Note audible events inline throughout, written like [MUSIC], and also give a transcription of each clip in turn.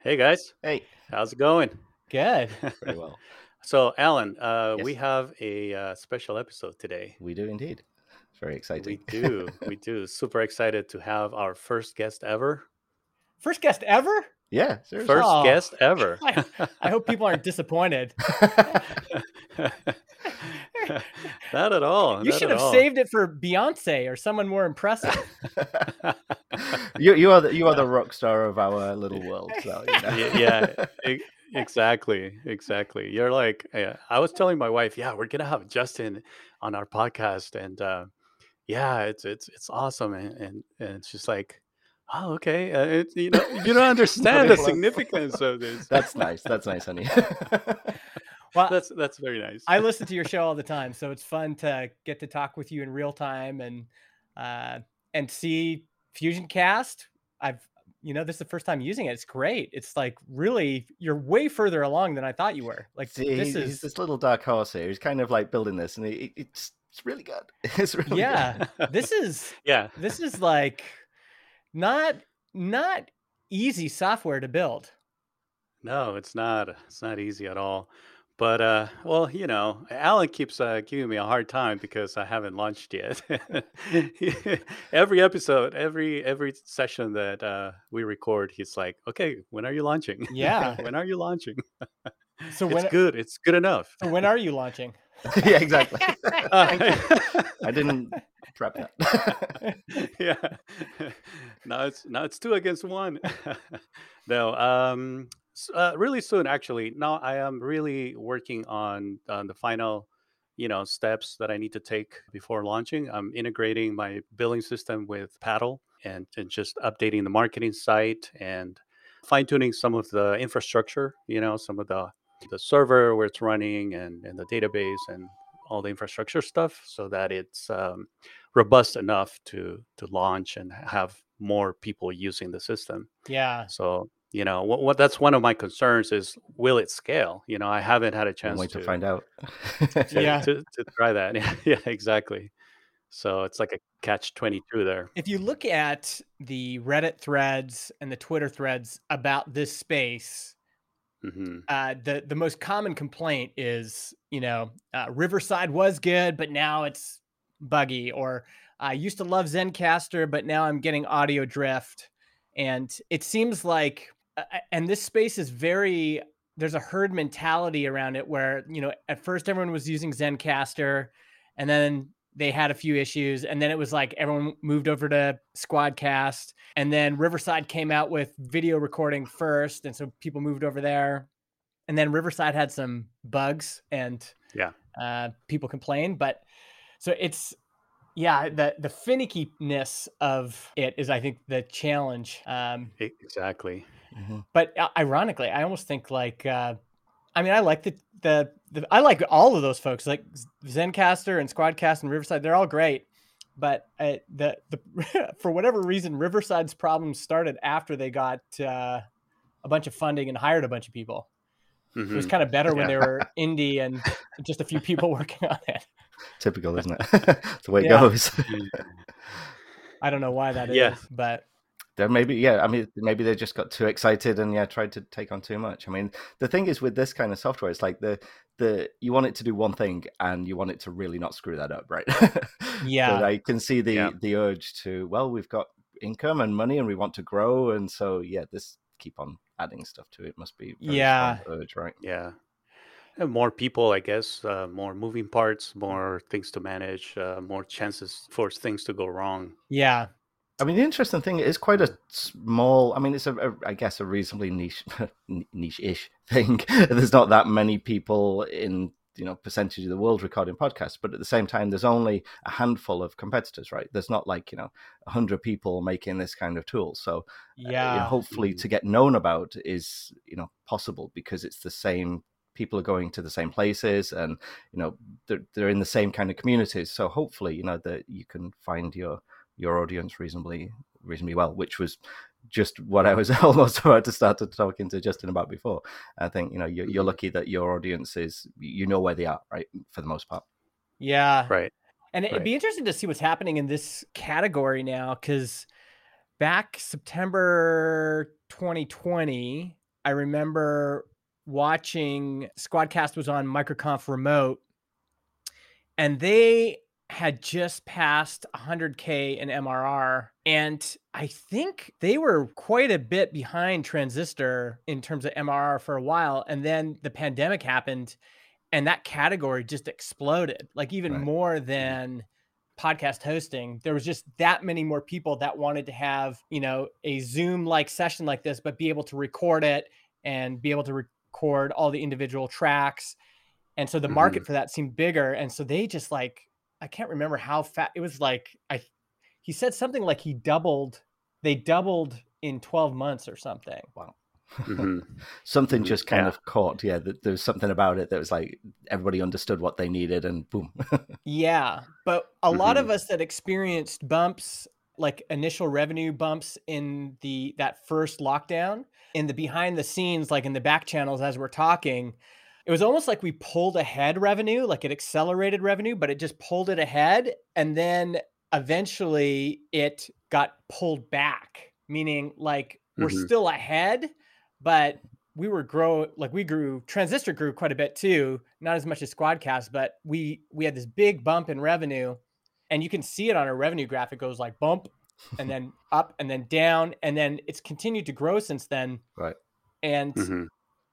Hey guys, Hey, how's it going? Good. [LAUGHS] very well. So, Alan, uh, we have a uh, special episode today. We do indeed. Very excited. We do, we do. [LAUGHS] Super excited to have our first guest ever. First guest ever? yeah, seriously. First Oh, guest ever. I, [LAUGHS] I hope people aren't disappointed. [LAUGHS] not at all. You not should have all. saved it for Beyonce or someone more impressive. [LAUGHS] you, you are the, you are the [LAUGHS] rock star of our little world. So, you know. Y- yeah, exactly, exactly. You're like, yeah, I was telling my wife, yeah, we're gonna have Justin on our podcast, and uh, yeah, it's it's it's awesome, and and, and she's like, oh, okay, uh, it, you know, you don't understand the significance of this. That's nice. That's nice, honey. Well, that's that's very nice. I [LAUGHS] listen to your show all the time, so it's fun to get to talk with you in real time and uh, and see Fusion Cast. I've you know this is the first time using it. It's great. It's like really you're way further along than I thought you were. Like See, this he's, is this little dark horse here. He's kind of like building this, and it, it's it's really good. [LAUGHS] It's really good. yeah. this is [LAUGHS] yeah, this is like not not easy software to build. no, it's not. It's not easy at all. But uh, well, you know, Alan keeps uh, giving me a hard time because I haven't launched yet. [LAUGHS] every episode, every every session that uh, we record, he's like, "Okay, when are you launching? Yeah. [LAUGHS] when are you launching? So it's when good. It's good enough." so when are you launching? [LAUGHS] yeah, exactly. Uh, I didn't prep that. yeah. now it's now it's two against one. no, um, s- uh, really soon actually. Now I am really working on on the final, you know, steps that I need to take before launching. I'm integrating my billing system with Paddle and, and just updating the marketing site and fine tuning some of the infrastructure. You know, some of the the server where it's running and, and the database and all the infrastructure stuff so that it's um, robust enough to to launch and have more people using the system Yeah. so you know what, what that's one of my concerns is will it scale? You know i haven't had a chance way to, to find out. [LAUGHS] to, [LAUGHS] Yeah. to, to try that. [LAUGHS] Yeah exactly. So it's like a catch 22 there. If you look at the Reddit threads and the Twitter threads about this space, hmm uh, the the most common complaint is, you know, uh, Riverside was good, but now it's buggy, or I used to love Zencastr, but now I'm getting audio drift, and it seems like, and this space is very. There's a herd mentality around it where you know at first everyone was using Zencastr, and then they had a few issues, and then it was like everyone moved over to Squadcast, and then Riverside came out with video recording first, and so people moved over there. And then Riverside had some bugs, and Yeah. uh, people complained. But so it's yeah, the the finickiness of it is, I think, the challenge. Um, exactly Mhm. but uh, ironically, I almost think like uh, I mean, I like the, the the I like all of those folks, like Zencastr and Squadcast and Riverside. They're all great, but uh, the the [LAUGHS] for whatever reason, Riverside's problems started after they got uh, a bunch of funding and hired a bunch of people. It was Mhm. kind of better when Yeah. they were [LAUGHS] indie and just a few people working on it. Typical, isn't it? [LAUGHS] That's the way it Yeah. goes. I don't know why that is, Yeah. but Then maybe, yeah. I mean, maybe they just got too excited and yeah, tried to take on too much. I mean, the thing is with this kind of software, it's like the the you want it to do one thing and you want it to really not screw that up, right? [LAUGHS] Yeah. So I can see the Yeah. the urge to well, we've got income and money and we want to grow, and so yeah, this keep on adding stuff to it must be Yeah. urge, right? Yeah. And more people, I guess, uh, more moving parts, more things to manage, uh, more chances for things to go wrong. yeah, I mean, the interesting thing is quite a small. I mean, it's a, a I guess, a reasonably niche, [LAUGHS] niche-ish thing. [LAUGHS] There's not that many people in you know percentage of the world recording podcasts, but at the same time, there's only a handful of competitors, right? There's not like you know hundred people making this kind of tool. So uh, you know, yeah, hopefully, Mhm. to get known about is you know possible because it's the same. People are going to the same places, and you know they're, they're in the same kind of communities. So hopefully, you know that you can find your your audience reasonably reasonably well, which was just what I was [LAUGHS] almost about to start to talking to Justin about before. I think you know you're, you're Mhm. lucky that your audience is you know where they are, right, for the most part. yeah. Right. And it'd Right. be interesting to see what's happening in this category now, because back September 2020, I remember watching Squadcast was on Microconf Remote, and they had just passed 100k in MRR and I think they were quite a bit behind Transistor in terms of MRR for a while and then the pandemic happened and that category just exploded like even right. more mm-hmm. than podcast hosting there was just that many more people that wanted to have you know a zoom like session like this but be able to record it and be able to record all the individual tracks and so the market mm-hmm. for that seemed bigger and so they just like I can't remember how fat it was like I he said something like he doubled they doubled in 12 months or something. Wow. [LAUGHS] Mm-hmm. something just kind yeah. of caught. Yeah, there was something about it that was like everybody understood what they needed and boom. [LAUGHS] yeah. But a mm-hmm. lot of us that experienced bumps like initial revenue bumps in the that first lockdown in the behind the scenes like in the back channels as we're talking it was almost like we pulled ahead revenue, like it accelerated revenue, but it just pulled it ahead. And then eventually it got pulled back, meaning like we're mm-hmm. still ahead, but we were grow like we grew transistor grew quite a bit too, not as much as Squadcast, but we we had this big bump in revenue and you can see it on our revenue graph. It goes like bump and then [LAUGHS] up and then down and then it's continued to grow since then. Right. And mm-hmm.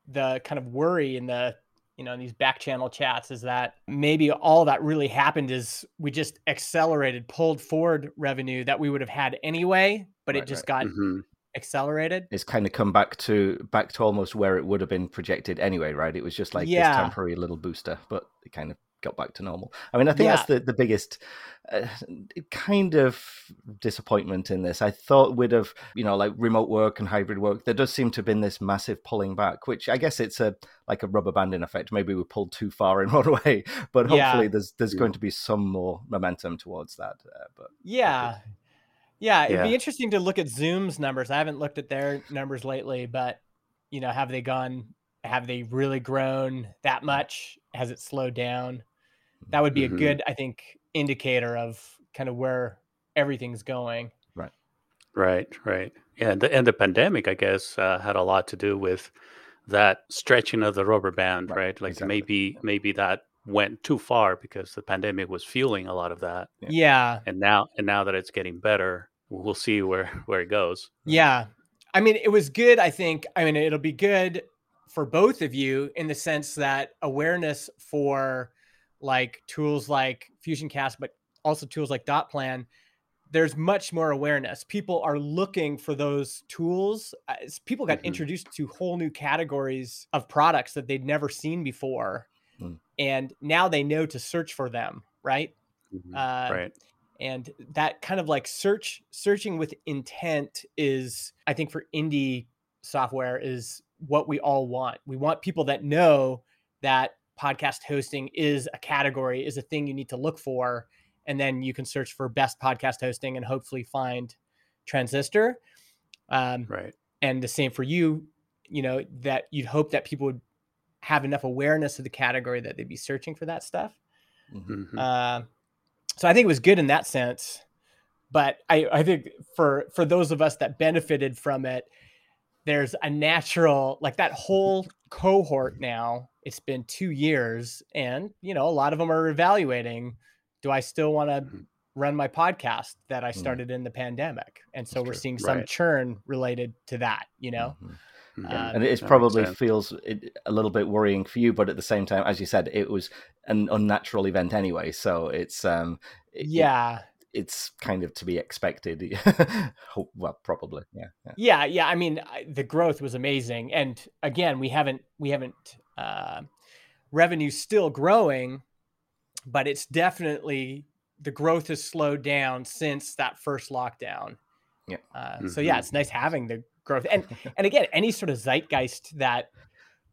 the kind of worry and the you know, in these back channel chats is that maybe all that really happened is we just accelerated, pulled forward revenue that we would have had anyway, but right, it just right. got mm-hmm. accelerated. It's kind of come back to back to almost where it would have been projected anyway, right? It was just like yeah. this temporary little booster, but it kind of got back to normal. I mean, I think yeah. that's the, the biggest uh, kind of disappointment in this. I thought we'd have, you know, like remote work and hybrid work. There does seem to have been this massive pulling back, which I guess it's a like a rubber banding effect. Maybe we pulled too far in one way, but hopefully yeah. there's there's yeah. going to be some more momentum towards that. Uh, but yeah. Yeah, it'd be interesting to look at Zoom's numbers. I haven't looked at their numbers lately, but you know, have they gone have they really grown that much? Has it slowed down? That would be mm-hmm. a good i think indicator of kind of where everything's going. Right. Right right. Yeah and the, and the pandemic i guess uh, had a lot to do with that stretching of the rubber band right, right? like exactly. maybe maybe that went too far because the pandemic was fueling a lot of that. Yeah. yeah. And now and now that it's getting better we'll see where [LAUGHS] where it goes. Yeah. I mean it was good i think i mean it'll be good for both of you in the sense that awareness for like tools like FusionCast, but also tools like Dot Plan, there's much more awareness. People are looking for those tools. People got mm-hmm. introduced to whole new categories of products that they'd never seen before, mm. and now they know to search for them. Right. Mm-hmm. Uh, right. And that kind of like search, searching with intent is, I think, for indie software is what we all want. We want people that know that podcast hosting is a category, is a thing you need to look for. And then you can search for best podcast hosting and hopefully find Transistor. Um, right. And the same for you, you know, that you'd hope that people would have enough awareness of the category that they'd be searching for that stuff. Mm-hmm. Uh, so I think it was good in that sense. But I, I think for for those of us that benefited from it, there's a natural like that whole cohort now it's been two years and you know a lot of them are evaluating do i still want to mm-hmm. run my podcast that i mm. started mm-hmm. in the pandemic and so That's we're true. seeing some right. churn related to that you know mm-hmm. Yeah. and it probably feels a little bit worrying for you but at the same time as you said it was an unnatural event anyway so it's um yeah it, it's kind of to be expected. [LAUGHS] well, probably, yeah, yeah, yeah, yeah. I mean, the growth was amazing, and again, we haven't we haven't uh, revenue still growing, but it's definitely the growth has slowed down since that first lockdown. Yeah. Uh, mm-hmm. So yeah, it's nice having the growth, and [LAUGHS] and again, any sort of zeitgeist that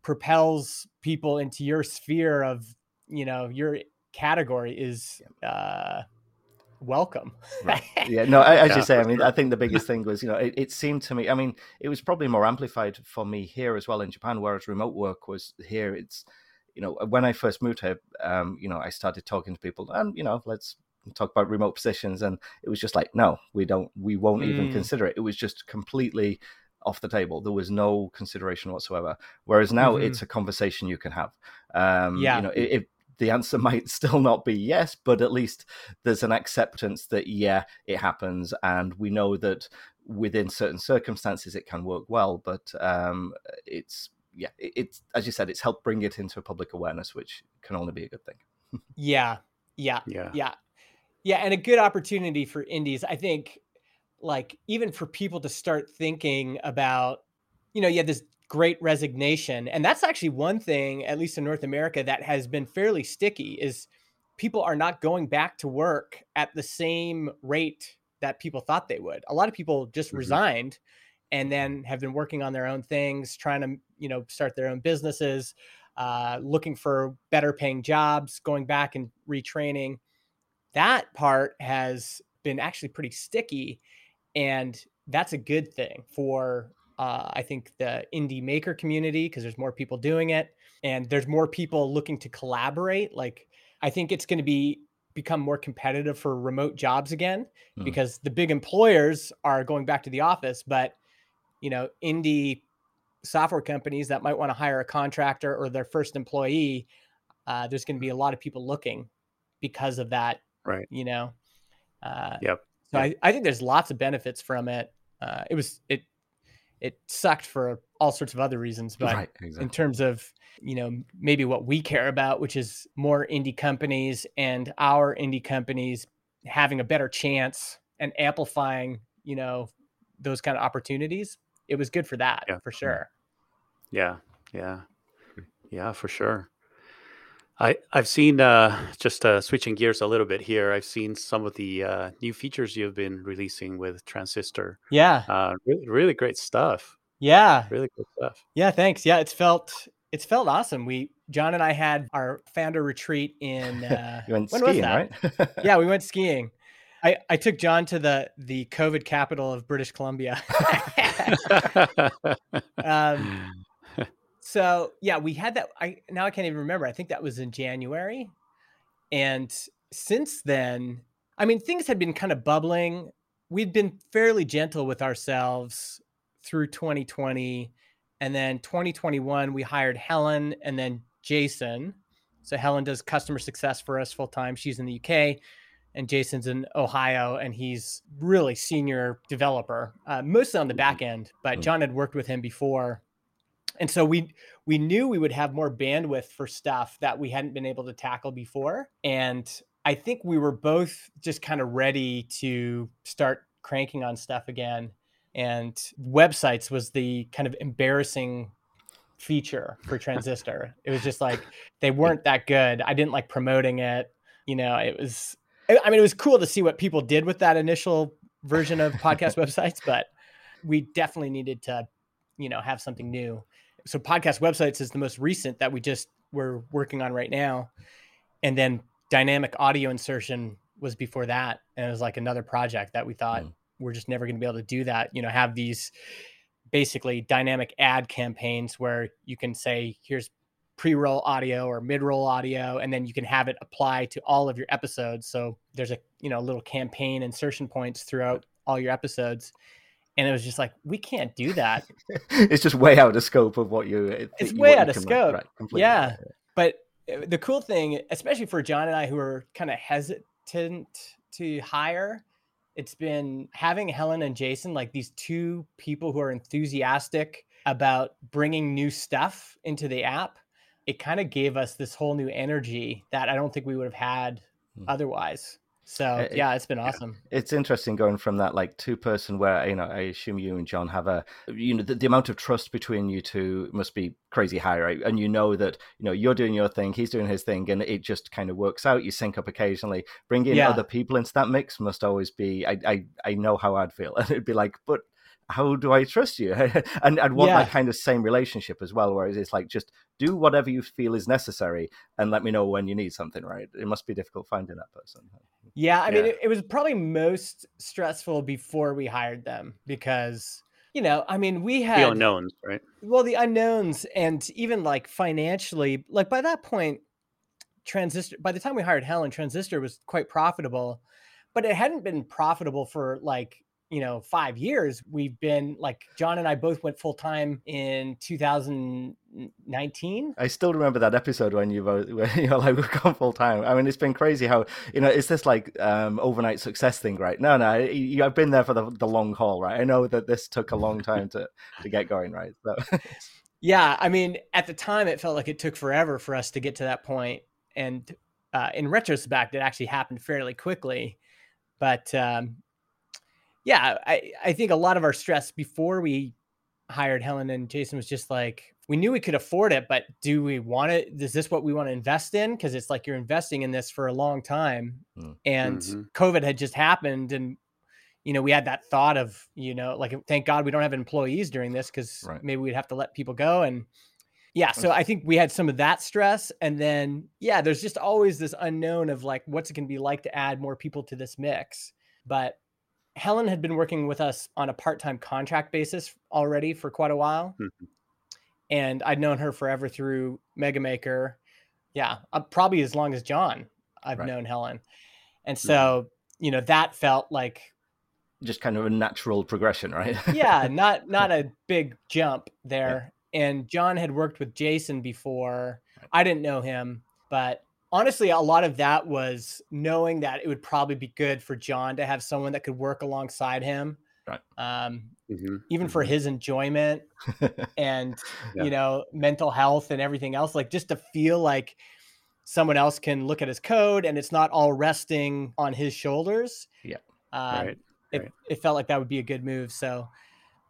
propels people into your sphere of you know your category is. Uh, welcome. right. [LAUGHS] Yeah, no, as yeah, you say, I mean, I think the biggest thing was, you know, it, it, seemed to me, I mean, it was probably more amplified for me here as well in Japan, whereas remote work was here. It's, you know, when I first moved here, um, you know, I started talking to people and, you know, let's talk about remote positions. And it was just like, no, we don't, we won't mm. even consider it. It was just completely off the table. There was no consideration whatsoever. Whereas now Mhm. it's a conversation you can have. Um, Yeah. You know, i- if the answer [LAUGHS] might still not be yes, but at least there's an acceptance that yeah, it happens, and we know that within certain circumstances it can work well. But um, it's yeah, it, it's as you said, it's helped bring it into public awareness, which can only be a good thing. [LAUGHS] Yeah. Yeah. Yeah. Yeah. Yeah. And a good opportunity for indies, I think, like even for people to start thinking about, you know, you had this great resignation. And that's actually one thing, at least in North America, that has been fairly sticky is people are not going back to work at the same rate that people thought they would. A lot of people just Mhm. resigned and then have been working on their own things, trying to, you know, start their own businesses, uh, looking for better paying jobs, going back and retraining. That part has been actually pretty sticky. And that's a good thing for, uh, I think, the indie maker community because there's more people doing it and there's more people looking to collaborate. Like, I think it's going to be become more competitive for remote jobs again Mhm. because the big employers are going back to the office, but you know, indie software companies that might want to hire a contractor or their first employee, uh, there's going to be a lot of people looking because of that. Right. You know. Uh, Yep. So Yep. I, I think there's lots of benefits from it. Uh, it was it it sucked for all sorts of other reasons, but right, in terms of you know maybe what we care about which is more indie companies and our indie companies having a better chance and amplifying you know those kind of opportunities it was good for that Yeah. for sure Yeah, yeah, yeah, for sure. I I've seen uh, just uh, switching gears a little bit here. I've seen some of the uh, new features you've been releasing with Transistor. yeah Uh, really, really great stuff. yeah Really good stuff. yeah thanks yeah it's felt it's felt awesome we john and i had our founder retreat in uh [LAUGHS] You went when was skiing, that? right? [LAUGHS] yeah we went skiing I, I took John to the the COVID capital of British Columbia. [LAUGHS] um, so yeah, we had that. I now I can't even remember. I think that was in January, and since then, I mean, things had been kind of bubbling. We'd been fairly gentle with ourselves through 2020, and then 2021 we hired Helen and then Jason. So Helen does customer success for us full time. She's in the UK, and Jason's in Ohio, and he's really senior developer, uh, mostly on the back end. But Mhm. John had worked with him before, and so we we knew we would have more bandwidth for stuff that we hadn't been able to tackle before. And i think we were both just kind of ready to start cranking on stuff again. And websites was the kind of embarrassing feature for transistor. It was just like they [LAUGHS] weren't that good. I didn't like promoting it. You know it was i mean it was cool to see what people did with that initial version of podcast [LAUGHS] websites but we definitely needed to you know have something new. So podcast websites is the most recent that we just we're working on right now. And then dynamic audio insertion was before that. And it was like another project that we thought Mm. we're just never going to be able to do that you know have these basically dynamic ad campaigns where you can say here's pre-roll audio or mid-roll audio and then you can have it apply to all of your episodes. So there's a you know little campaign insertion points throughout all your episodes and it was just like we can't do that [LAUGHS] it's just way out of scope of what you. It's you- way out of scope. Right. Yeah. but uh, the cool thing especially for john and i who are kind of hesitant to hire it's been having helen and jason like these two people who are enthusiastic about bringing new stuff into the app it kind of gave us this whole new energy that i don't think we would have had Hmm. otherwise so it- yeah it's been awesome it's interesting going from that like two person where you know i assume you and john have a you know the, the amount of trust between you two must be crazy high right and you know that you know you're doing your thing he's doing his thing and it just kind of works out you sync up occasionally bringing Yeah. other people into that mix must always be i i, I know how i'd feel [LAUGHS] and it'd be like but how do I trust you? [LAUGHS] and I'd want Yeah. that kind of same relationship as well, whereas it's like just do whatever you feel is necessary and let me know when you need something, right? It must be difficult finding that person. Yeah, I mean, it, it was probably most stressful before we hired them because, you know, I mean, we had The had unknowns, right? well the unknowns and even like financially, like by that point, Transistor. By the time we hired Helen, Transistor was quite profitable, but it hadn't been profitable for like you know five years we've been like john and i both went full time in 2019 i still remember that episode when you were [LAUGHS] when you're like we've gone full time. I mean it's been crazy how you know it's this like um overnight success thing right? No no you, i've been there for the, the long haul right? I know that this took a long time to to get going right? So [LAUGHS] yeah i mean at the time it felt like it took forever for us to get to that point and uh, in retrospect it actually happened fairly quickly. But um, yeah, I, I think a lot of our stress before we hired Helen and Jason was just like we knew we could afford it, but do we want it? Is this what we want to invest in? Because it's like you're investing in this for a long time, mm. and mm-hmm. COVID had just happened, and you know we had that thought of you know like thank God we don't have employees during this because right. maybe we'd have to let people go and. Yeah, so I think we had some of that stress. And then, yeah, there's just always this unknown of like, what's it going to be like to add more people to this mix? But Helen had been working with us on a part-time contract basis already for quite a while. Mm-hmm. And I'd known her forever through Mega Maker. Yeah, uh, probably as long as John I've right. known Helen. And so, mm-hmm. you know, that felt like just kind of a natural progression, right? yeah, [LAUGHS] not not a big jump there. Yeah. And John had worked with Jason before. Right. I didn't know him, but honestly, a lot of that was knowing that it would probably be good for John to have someone that could work alongside him. Right. Um, mm-hmm. Even mm-hmm. for his enjoyment [LAUGHS] and, yeah. you know, mental health and everything else, like just to feel like someone else can look at his code and it's not all resting on his shoulders. Yeah. Um, right. It, it felt like that would be a good move. So,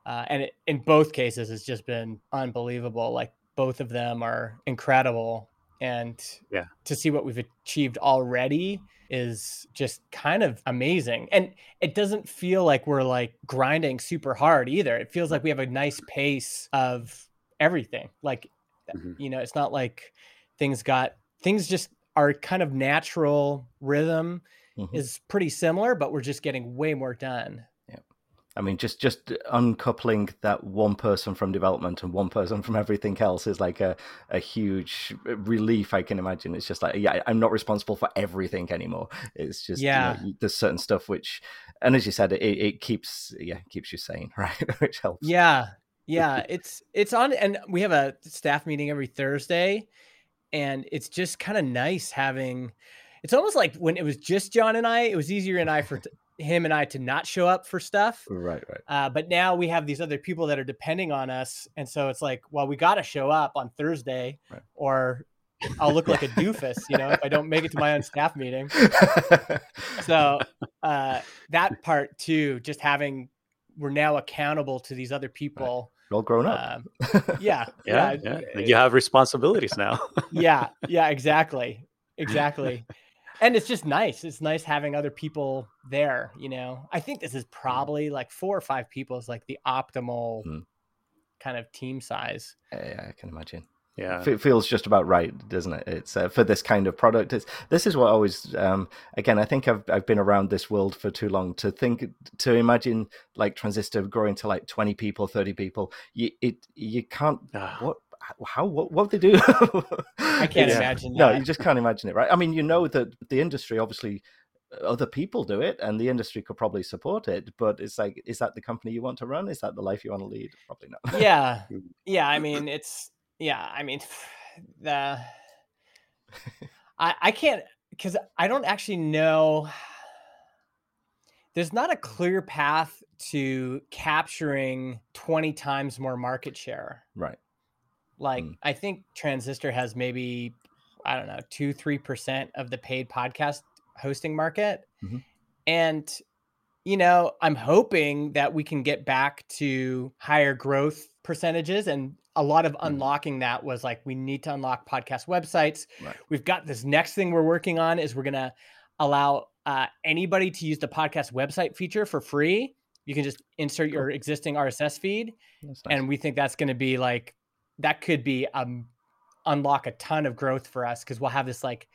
uh, and it, in both cases, it's just been unbelievable. Like both of them are incredible and yeah. to see what we've achieved already is just kind of amazing. And it doesn't feel like we're like grinding super hard either. It feels like we have a nice pace of everything. Like mm-hmm. you know it's not like things got things just are kind of natural rhythm mm-hmm. is pretty similar but we're just getting way more done I mean, just just uncoupling that one person from development and one person from everything else is like a, a huge relief. I can imagine. It's just like, yeah, I'm not responsible for everything anymore. It's just, yeah, you know, there's certain stuff which, and as you said, it, it keeps, yeah, keeps you sane, [LAUGHS] right? which helps. Yeah, yeah. It's it's on, and we have a staff meeting every Thursday, and it's just kind of nice having. It's almost like when it was just John and I, it was easier and I for him and I to not show up for stuff. Right, right. Uh, but now we have these other people that are depending on us, and so it's like, well, we got to show up on Thursday, right. or I'll look like a doofus, you know, if I don't make it to my own staff meeting. [LAUGHS] so uh, that part too, just having we're now accountable to these other people. Right. all grown up. Um, [LAUGHS] yeah, yeah, yeah, yeah. You have responsibilities now. yeah, [LAUGHS] yeah, exactly, exactly and it's just nice. It's nice having other people there. You know, I think this is mm-hmm. probably like four or five people is like the optimal mm. kind of team size. Yeah, I can imagine. Yeah, it feels just about right, doesn't it? It's uh, for this kind of product. It's this is what I always. Um, again, I think I've I've been around this world for too long to think to imagine like transistor growing to like twenty people, thirty people. You it you can't. Ah. what how what what they do? I can't yeah. imagine. That. No, you just can't imagine it, right? I mean, you know that the industry obviously other people do it and the industry could probably support it but it's like is that the company you want to run is that the life you want to lead probably not yeah [LAUGHS] yeah i mean it's yeah i mean [SIGHS] the i i can't because i don't actually know there's not a clear path to capturing 20 times more market share right like mm. I think Transistor has maybe I don't know two three percent of the paid podcast hosting market, mm-hmm. and you know I'm hoping that we can get back to higher growth percentages and a lot of mm. unlocking that was like we need to unlock podcast websites right. we've got this next thing we're working on is we're going to allow uh, anybody to use the podcast website feature for free you can just insert your existing rss feed nice. and we think that's going to be like that could be um unlock a ton of growth for us because we'll have this like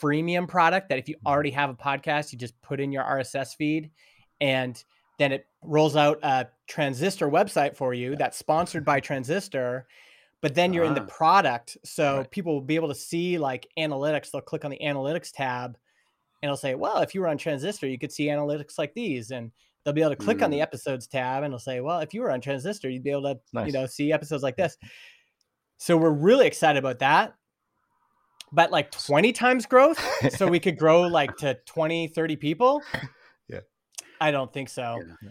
freemium product that if you already have a podcast, you just put in your RSS feed and then it rolls out a transistor website for you that's sponsored by transistor but then you're in the ah. product so right. people will be able to see like analytics they'll click on the analytics tab and it'll say well if you were on transistor you could see analytics like these and they'll be able to click on the Mm. episodes tab and it'll say, well, if you were on Transistor, you'd be able to, Nice. you know, see episodes like this. So we're really excited about that. But like 20 times growth, so we could grow [LAUGHS] like to 20, 30 people. Yeah. I don't think so. Yeah.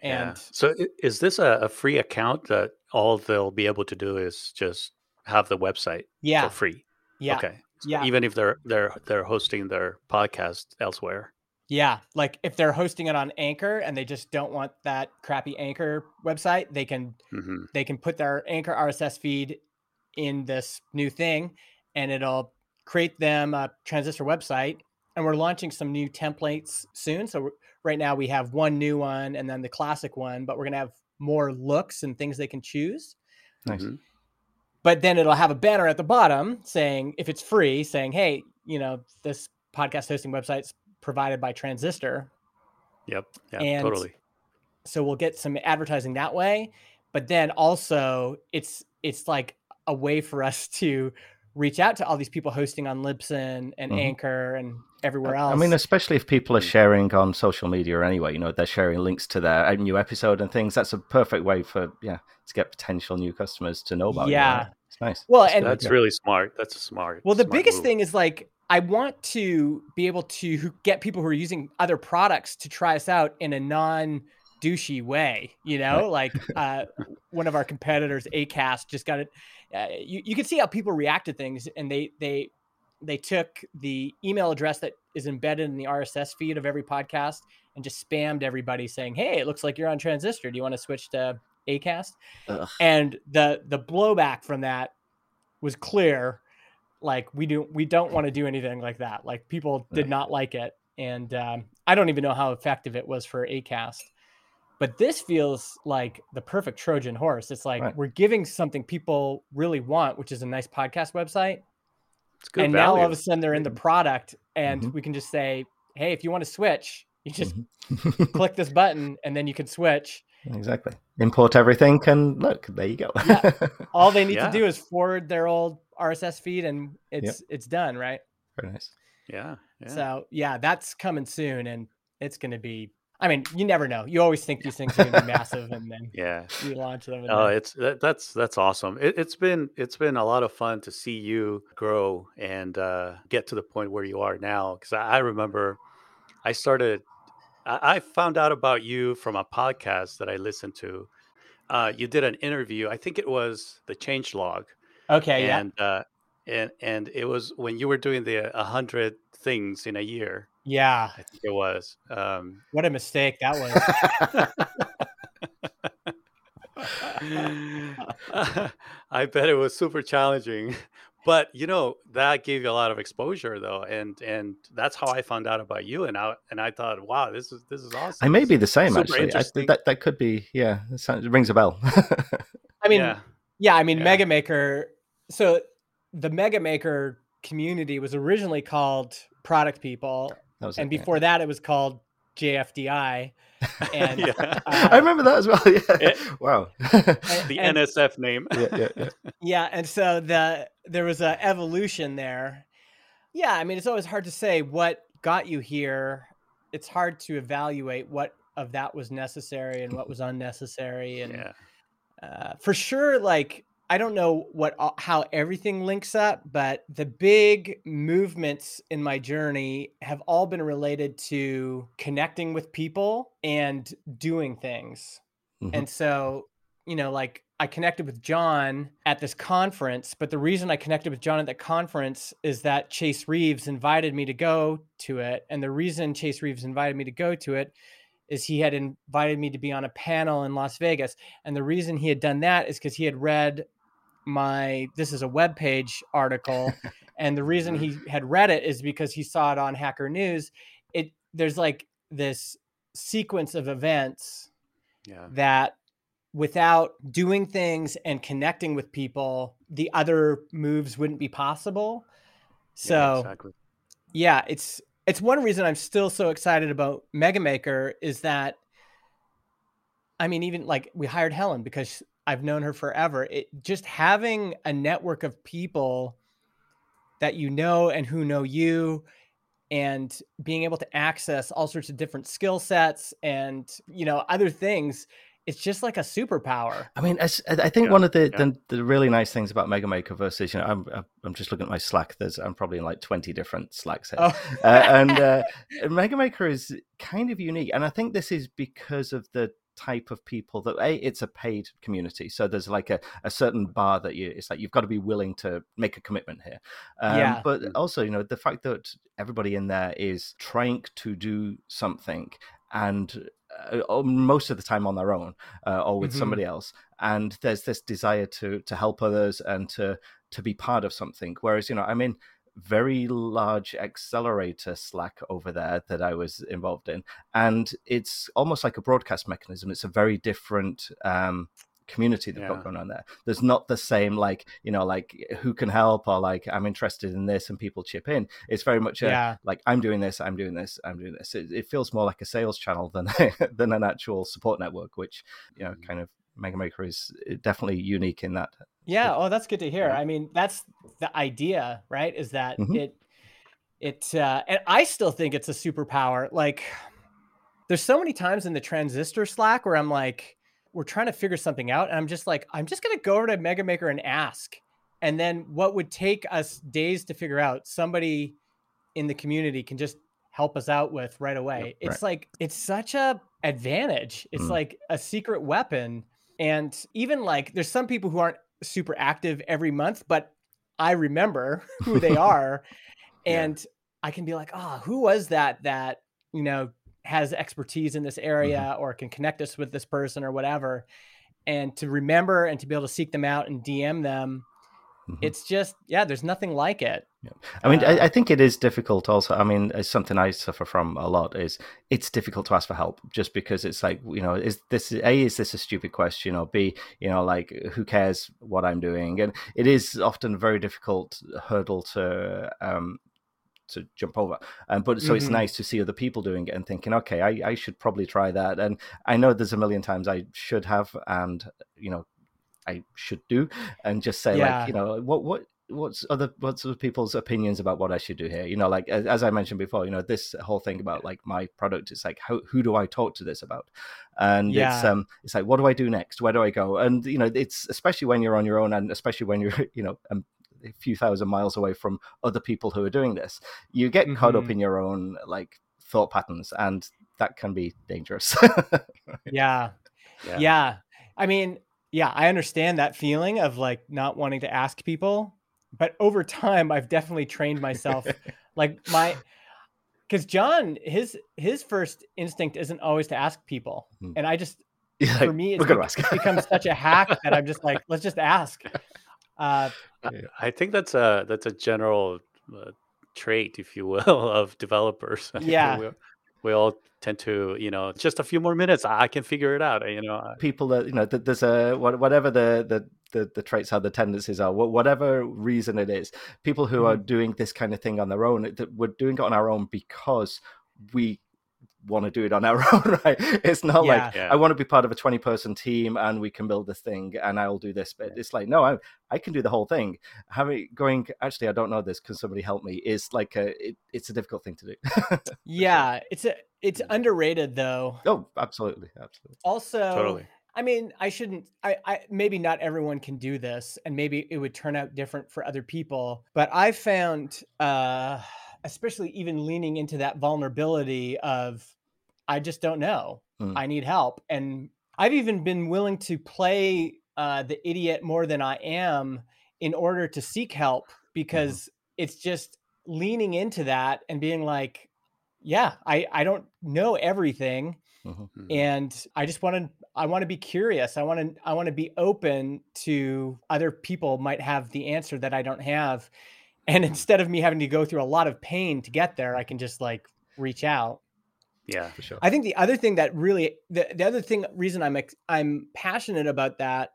And yeah. so is this a, a free account that all they'll be able to do is just have the website yeah, for free? yeah, Okay. So yeah. Even if they're they're they're hosting their podcast elsewhere. yeah. Like if they're hosting it on Anchor and they just don't want that crappy Anchor website, they can hmm they can put their Anchor RSS feed in this new thing and it'll create them a transistor website and we're launching some new templates soon so right now we have one new one and then the classic one but we're going to have more looks and things they can choose Nice. Mhm. but then it'll have a banner at the bottom saying if it's free saying hey you know this podcast hosting website's provided by transistor Yep. Yeah. And- totally. so we'll get some advertising that way but then also it's it's like a way for us to reach out to all these people hosting on libsyn and Mhm. anchor and everywhere else I mean, especially if people are sharing on social media anyway, you know, they're sharing links to their uh, new episode and things. That's a perfect way for yeah to get potential new customers to know about. you, Yeah. right? it's nice. well That's and good. That's really smart. That's smart. well the smart biggest move. thing is like i want to be able to get people who are using other products to try us out in a non douchey way you know? Like [LAUGHS] uh one of our competitors acast just got it uh, you, you can see how people react to things and they they they took the email address that is embedded in the rss feed of every podcast and just spammed everybody saying hey it looks like you're on transistor. Do you want to switch to acast? Ugh. and the the blowback from that was clear like we do we don't want to do anything like that. Like people did not like it and um, i don't even know how effective it was for acast but this feels like the perfect trojan horse it's like Right. we're giving something people really want which is a nice podcast website It's good and now all of a sudden they're in the product and Mhm. we can just say hey if you want to switch you just Mhm. [LAUGHS] click this button and then you can switch exactly. Import everything, and look, there you go. Yeah. [LAUGHS] all they need Yeah. to do is forward their old rss feed and it's it's done right Very nice. Yeah. Yeah. So yeah, that's coming soon, and it's going to be. I mean, you never know. You always think these things are going to be massive, and then yeah. you launch them. And Oh, then- it's that, that's that's awesome. It, it's been it's been a lot of fun to see you grow and uh, get to the point where you are now. Because I, I remember I started, I, I found out about you from a podcast that I listened to. Uh, you did an interview. I think it was the Changelog, okay, yeah, and uh, and and it was when you were doing the a hundred things in a year. Yeah. I think it was. Um, What a mistake that was. [LAUGHS] I bet it was super challenging, but you know that gave you a lot of exposure, though, and and that's how I found out about you, and I and I thought, wow, this is this is awesome. I may be the same actually. I, that that could be. Yeah, it, sounds, it rings a bell. [LAUGHS] I mean, yeah, yeah, I mean, Yeah. Mega Maker. So the Mega Maker community was originally called Product People, that was and it, yeah. before that, it was called JFDI. [LAUGHS] And yeah, uh, I remember that as well. [LAUGHS] Yeah. It- wow. the and- NSF name. yeah, yeah, yeah. [LAUGHS] yeah and so the there was a evolution there yeah i mean it's always hard to say what got you here it's hard to evaluate what of that was necessary and what was unnecessary and yeah, uh, for sure like i don't know what how everything links up but the big movements in my journey have all been related to connecting with people and doing things Mhm. and so, you know, like I connected with John at this conference, but the reason I connected with John at that conference is that Chase Reeves invited me to go to it. And the reason Chase Reeves invited me to go to it is he had invited me to be on a panel in Las Vegas. And the reason he had done that is because he had read my this is a web page article [LAUGHS] and the reason he had read it is because he saw it on hacker news it there's like this sequence of events yeah, that without doing things and connecting with people, the other moves wouldn't be possible. So yeah, exactly. yeah, it's it's one reason I'm still so excited about Mega Maker is that I mean, even like we hired Helen because I've known her forever. It just having a network of people that you know and who know you and being able to access all sorts of different skill sets and you know other things it's just like a superpower. I mean, I, I think yeah, one of the, yeah. the, the really nice things about Mega Maker versus, you know, I'm I'm just looking at my Slack. There's I'm probably in like 20 different Slacks here, oh. uh, and [LAUGHS] uh, Mega Maker is kind of unique, and I think this is because of the type of people that a it's a paid community so there's like a, a certain bar that you it's like you've got to be willing to make a commitment here um, yeah. but also you know the fact that everybody in there is trying to do something and uh, most of the time on their own uh, or with mm-hmm. somebody else and there's this desire to to help others and to to be part of something whereas you know i'm in very large accelerator slack over there that i was involved in and it's almost like a broadcast mechanism it's a very different um, community they've yeah. got going on there. There's not the same like you know like who can help or like I'm interested in this and people chip in. It's very much a, yeah. like I'm doing this, I'm doing this, I'm doing this. It, it feels more like a sales channel than [LAUGHS] than an actual support network, which you know mm. kind of Mega Maker is eh, definitely unique in that. Yeah. Oh, that's good to hear. I mean, that's the idea, right? Is that mm-hmm. it it uh, and I still think it's a superpower. Like there's so many times in the transistor Slack where I'm like we're trying to figure something out. And I'm just like, I'm just going to go over to Mega Maker and ask. And then what would take us days to figure out, somebody in the community can just help us out with right away. Yep, it's right. like, it's such a advantage. It's mm. like a secret weapon. And even like, there's some people who aren't super active every month, but I remember [LAUGHS] who they [LAUGHS] are. and yeah. I can be like, oh, who was that that, you know, has expertise in this area mm-hmm. or can connect us with this person or whatever and to remember and to be able to seek them out and dm them mm-hmm. it's just yeah there's nothing like it yeah. I mean, uh, I, I, think it is difficult. Also, I mean, it's something I suffer from a lot. Is it's difficult to ask for help just because it's like you know, is this a is this a stupid question or b you know, like who cares what I'm doing? And it is often a very difficult hurdle to um, to jump over. Um, but so mm-hmm. it's nice to see other people doing it and thinking, okay, I, I should probably try that. And I know there's a million times I should have, and you know, I should do, and just say yeah. like, you know, what what what's other what's other people's opinions about what I should do here? You know, like as I mentioned before, you know, this whole thing about like my product is like how who do I talk to this about? And yeah. it's um it's like what do I do next? Where do I go? And you know, it's especially when you're on your own and especially when you're, [LAUGHS] you know, um, a few thousand miles away from other people who are doing this you get mm-hmm. caught up mm-hmm. in your own like thought patterns and that can be dangerous [LAUGHS] yeah. yeah yeah i mean yeah i understand that feeling of like not wanting to ask people but over time i've definitely trained myself [LAUGHS] like my because john his his first instinct isn't always to ask people hmm. and i just [LAUGHS] yeah, for me it's, it's become such a hack that i'm just like [LAUGHS] let's just ask uh, I think that's a that's a general uh, trait, if you will, of developers. Yeah, we, all tend to, you know, just a few more minutes, I can figure it out. You know, people that you know, there's a whatever the the the, the traits are, the tendencies are, whatever reason it is, people who mm-hmm. are doing this kind of thing on their own, that we're doing it on our own because we want to do it on our [LAUGHS] own, right? It's not yeah. like yeah. I want to be part of a 20 person team and we can build this thing and I'll do this bit. It's like, no, I, I can do the whole thing. Having going, actually, I don't know this. Can somebody help me? Is like a, it, it's a difficult thing to do. [LAUGHS] yeah. It's a, it's underrated though. Oh, absolutely. Absolutely. Also, totally. I mean, I shouldn't. I, I maybe not everyone can do this, and maybe it would turn out different for other people. But I found, uh, especially even leaning into that vulnerability of I just don't know. Mm. I need help. And I've even been willing to play uh, the idiot more than I am in order to seek help mm-hmm. because mm. it's just leaning into that and being like, yeah, I, I don't know everything. Mm-hmm. mm-hmm. And I just want to I want to be curious. I want to I want to be open to other people might have the answer that I don't have. And [LAUGHS] instead of me having to go through a lot of pain to get there, I can just like reach out. Yeah, for sure. I think the other thing that really the, the other thing reason I'm I'm passionate about that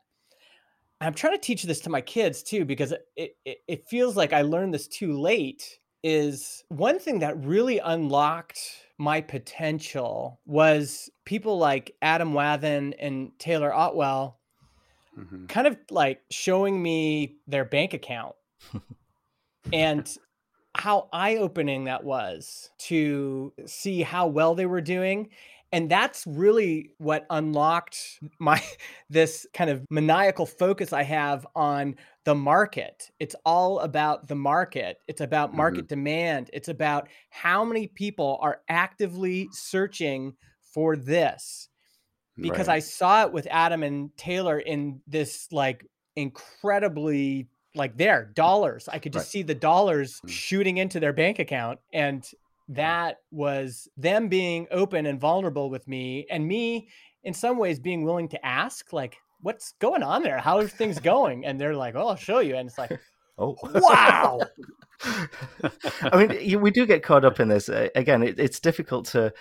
I'm trying to teach this to my kids too because it, it, it feels like I learned this too late is one thing that really unlocked my potential was people like Adam Wathan and Taylor Otwell mm-hmm. kind of like showing me their bank account. [LAUGHS] and how eye opening that was to see how well they were doing and that's really what unlocked my [LAUGHS] this kind of maniacal focus i have on the market it's all about the market it's about Mm-hmm. market demand it's about how many people are actively searching for this because Right. i saw it with adam and taylor in this like incredibly like there dollars. I could just Right. see the dollars Mm. shooting into their bank account and that was them being open and vulnerable with me and me in some ways being willing to ask like what's going on there? How are things going? And they're like oh i'll show you and it's like [LAUGHS] Oh, wow [LAUGHS] [LAUGHS] I mean, we do get caught up in this. Uh, again, it, it's difficult to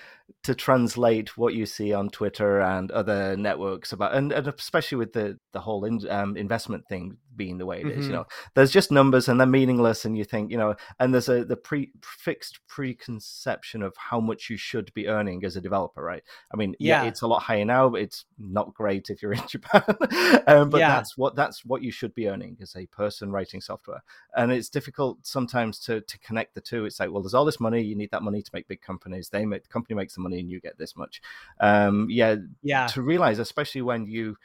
to translate what you see on Twitter and other networks about, and, and especially with the the whole in, um, investment thing being the way it is. Mhm. You know, there's just numbers and they're meaningless, and you think, you know, and there's a the pre fixed preconception of how much you should be earning as a developer, right? I mean, yeah, Yeah. it's a lot higher now, but it's not great if you're in [LAUGHS] Japan. um, but Yeah. that's what that's what you should be earning as a person writing software and it's difficult sometimes to to connect the two it's like well there's all this money you need that money to make big companies. They make the company makes the money and you get this much. Um yeah yeah. to realize especially when you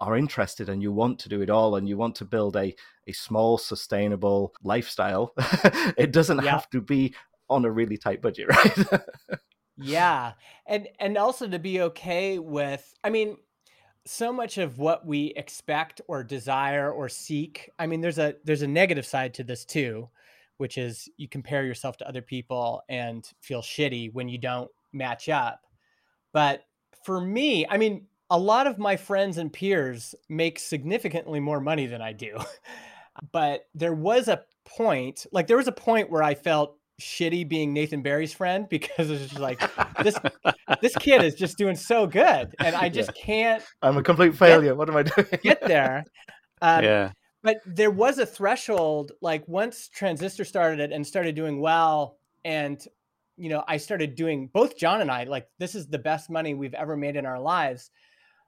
are interested and you want to do it all and you want to build a a small sustainable lifestyle [LAUGHS] it doesn't Yeah. have to be on a really tight budget [LAUGHS] right? Yeah and and also to be okay with i mean so much of what we expect or desire or seek i mean there's a there's a negative side to this too which is you compare yourself to other people and feel shitty when you don't match up. But for me i mean a lot of my friends and peers make significantly more money than i do. [LAUGHS] But there was a point like there was a point where i felt shitty being nathan barry's friend [LAUGHS] because it's just like this this kid is just doing so good and i [LAUGHS] just can't i'm a complete failure. What am i doing? get there. Um, yeah. But there was a threshold like once transistor started it and started doing well and you know i started doing both john and i like this is the best money we've ever made in our lives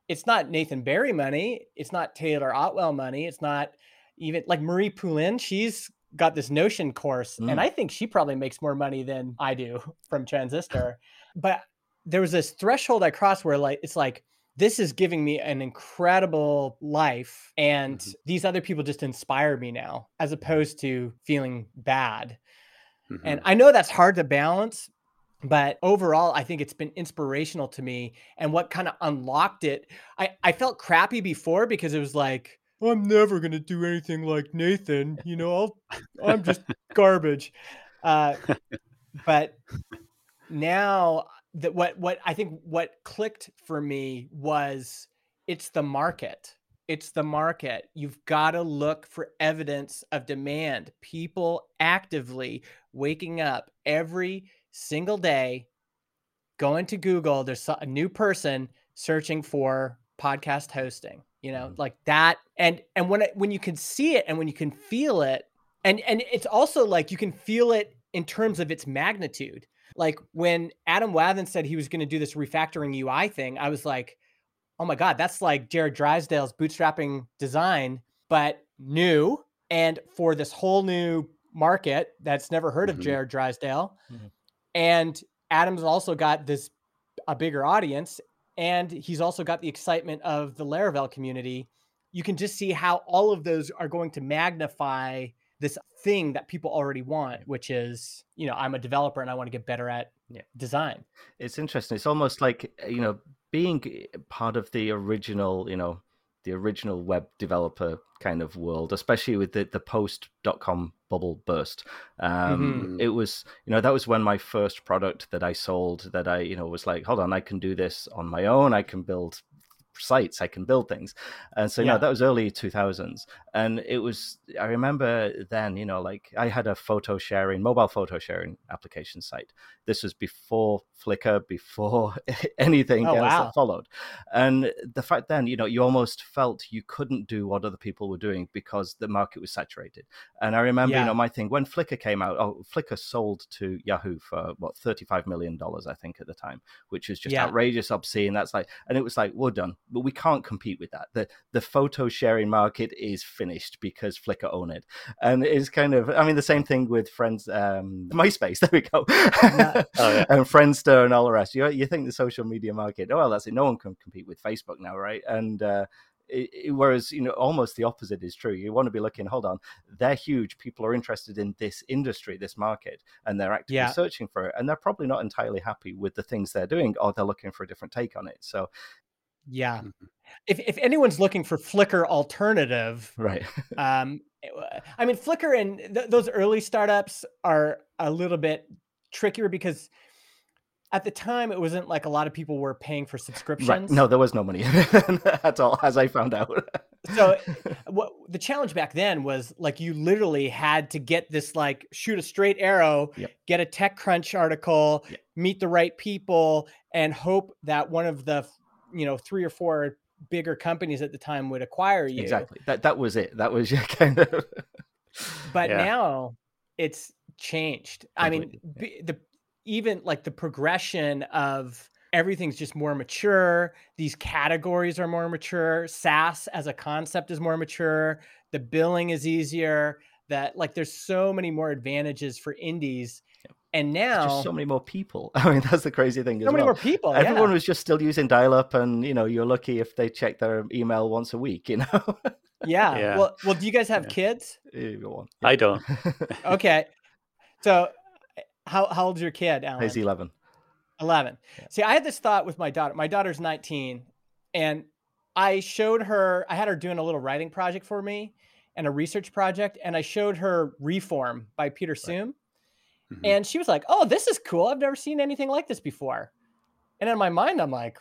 it's not nathan barry money it's not taylor otwell money it's not even like marie poulin she's got this notion course Mm. and i think she probably makes more money than i do [LAUGHS] from transistor but there was this threshold i crossed where like it's like this is giving me an incredible life and Mhm. these other people just inspire me now as opposed to feeling bad Mhm. and i know that's hard to balance but overall i think it's been inspirational to me and what kind of unlocked it i i felt crappy before because it was like i'm never going to do anything like nathan you know I'll, i'm just [LAUGHS] garbage uh, but now that what what I think what clicked for me was it's the market. It's the market. You've got to look for evidence of demand. People actively waking up every single day, going to Google. There's a new person searching for podcast hosting. You know, Mhm. like that. And and when it, when you can see it and when you can feel it, and and it's also like you can feel it in terms of its magnitude. Like when Adam Wathan said he was going to do this refactoring UI thing, I was like, oh my God, that's like Jarrod Drysdale's bootstrapping design, but new and for this whole new market that's never heard of Mhm. Jared Drysdale. Mhm. And Adam's also got this a bigger audience, and he's also got the excitement of the Laravel community. You can just see how all of those are going to magnify this thing that people already want, which is, you know, I'm a developer and I want to get better at Yeah. design. it's interesting. It's almost like uh, you know being part of the original, you know, the original web developer kind of world, especially with the the post dot com bubble burst. Um, Mhm. It was you know that was when my first product that I sold that I you know was like, hold on, I can do this on my own. I can build sites i can build things and so Yeah. know that was early 2000s and it was i remember then you know like i had a photo sharing mobile photo sharing application site this was before flickr before [LAUGHS] anything Oh, else wow. that followed and the fact then you know you almost felt you couldn't do what other people were doing because the market was saturated and i remember Yeah. you know my thing when flickr came out oh flickr sold to yahoo for what 35 million dollars i think at the time which was just Yeah. outrageous obscene that's like and it was like we're done but we can't compete with that. The the photo sharing market is finished because Flickr own it, and it's kind of I mean the same thing with friends, um, MySpace. [LAUGHS] There we go, oh, yeah. and Friendster and all the rest. You you think the social media market? Oh, well, that's it. No one can compete with Facebook now, right? And uh, it, it, whereas you know almost the opposite is true you want to be looking hold on they're huge people are interested in this industry this market and they're actively Yeah. searching for it and they're probably not entirely happy with the things they're doing or they're looking for a different take on it so Yeah. Mhm. If if anyone's looking for Flickr alternative, right [LAUGHS] um, I mean Flickr and th- those early startups are a little bit trickier because at the time it wasn't like a lot of people were paying for subscriptions. right no there was no money [LAUGHS] at all as i found out So [LAUGHS] what the challenge back then was like you literally had to get this like shoot a straight arrow, Yep. get a TechCrunch article, Yep. meet the right people, and hope that one of the you know three or four bigger companies at the time would acquire you. exactly that that was it that was [LAUGHS] your kind of But Yeah. now it's changed. I mean, Completely, b- the even like the progression of everything's just more mature. These categories are more mature. SaaS as a concept is more mature. The billing is easier. That like there's so many more advantages for indies. And now just so many more people [LAUGHS] i mean that's the crazy thing so as many well more people. everyone yeah. was just still using dial-up and you know you're lucky if they check their email once a week you [LAUGHS] know yeah. Yeah. Well, well, do you guys have Yeah. kids? Either. I don't. [LAUGHS] Okay. So how how old's your kid, Alan? He's 11 11. Yeah. See, I had this thought with my daughter. My daughter's 19, and I showed her, I had her doing a little writing project for me and a research project, and I showed her Reform by Peter Suhm. Mhm. And she was like, Oh, this is cool. I've never seen anything like this before. And in my mind, I'm like,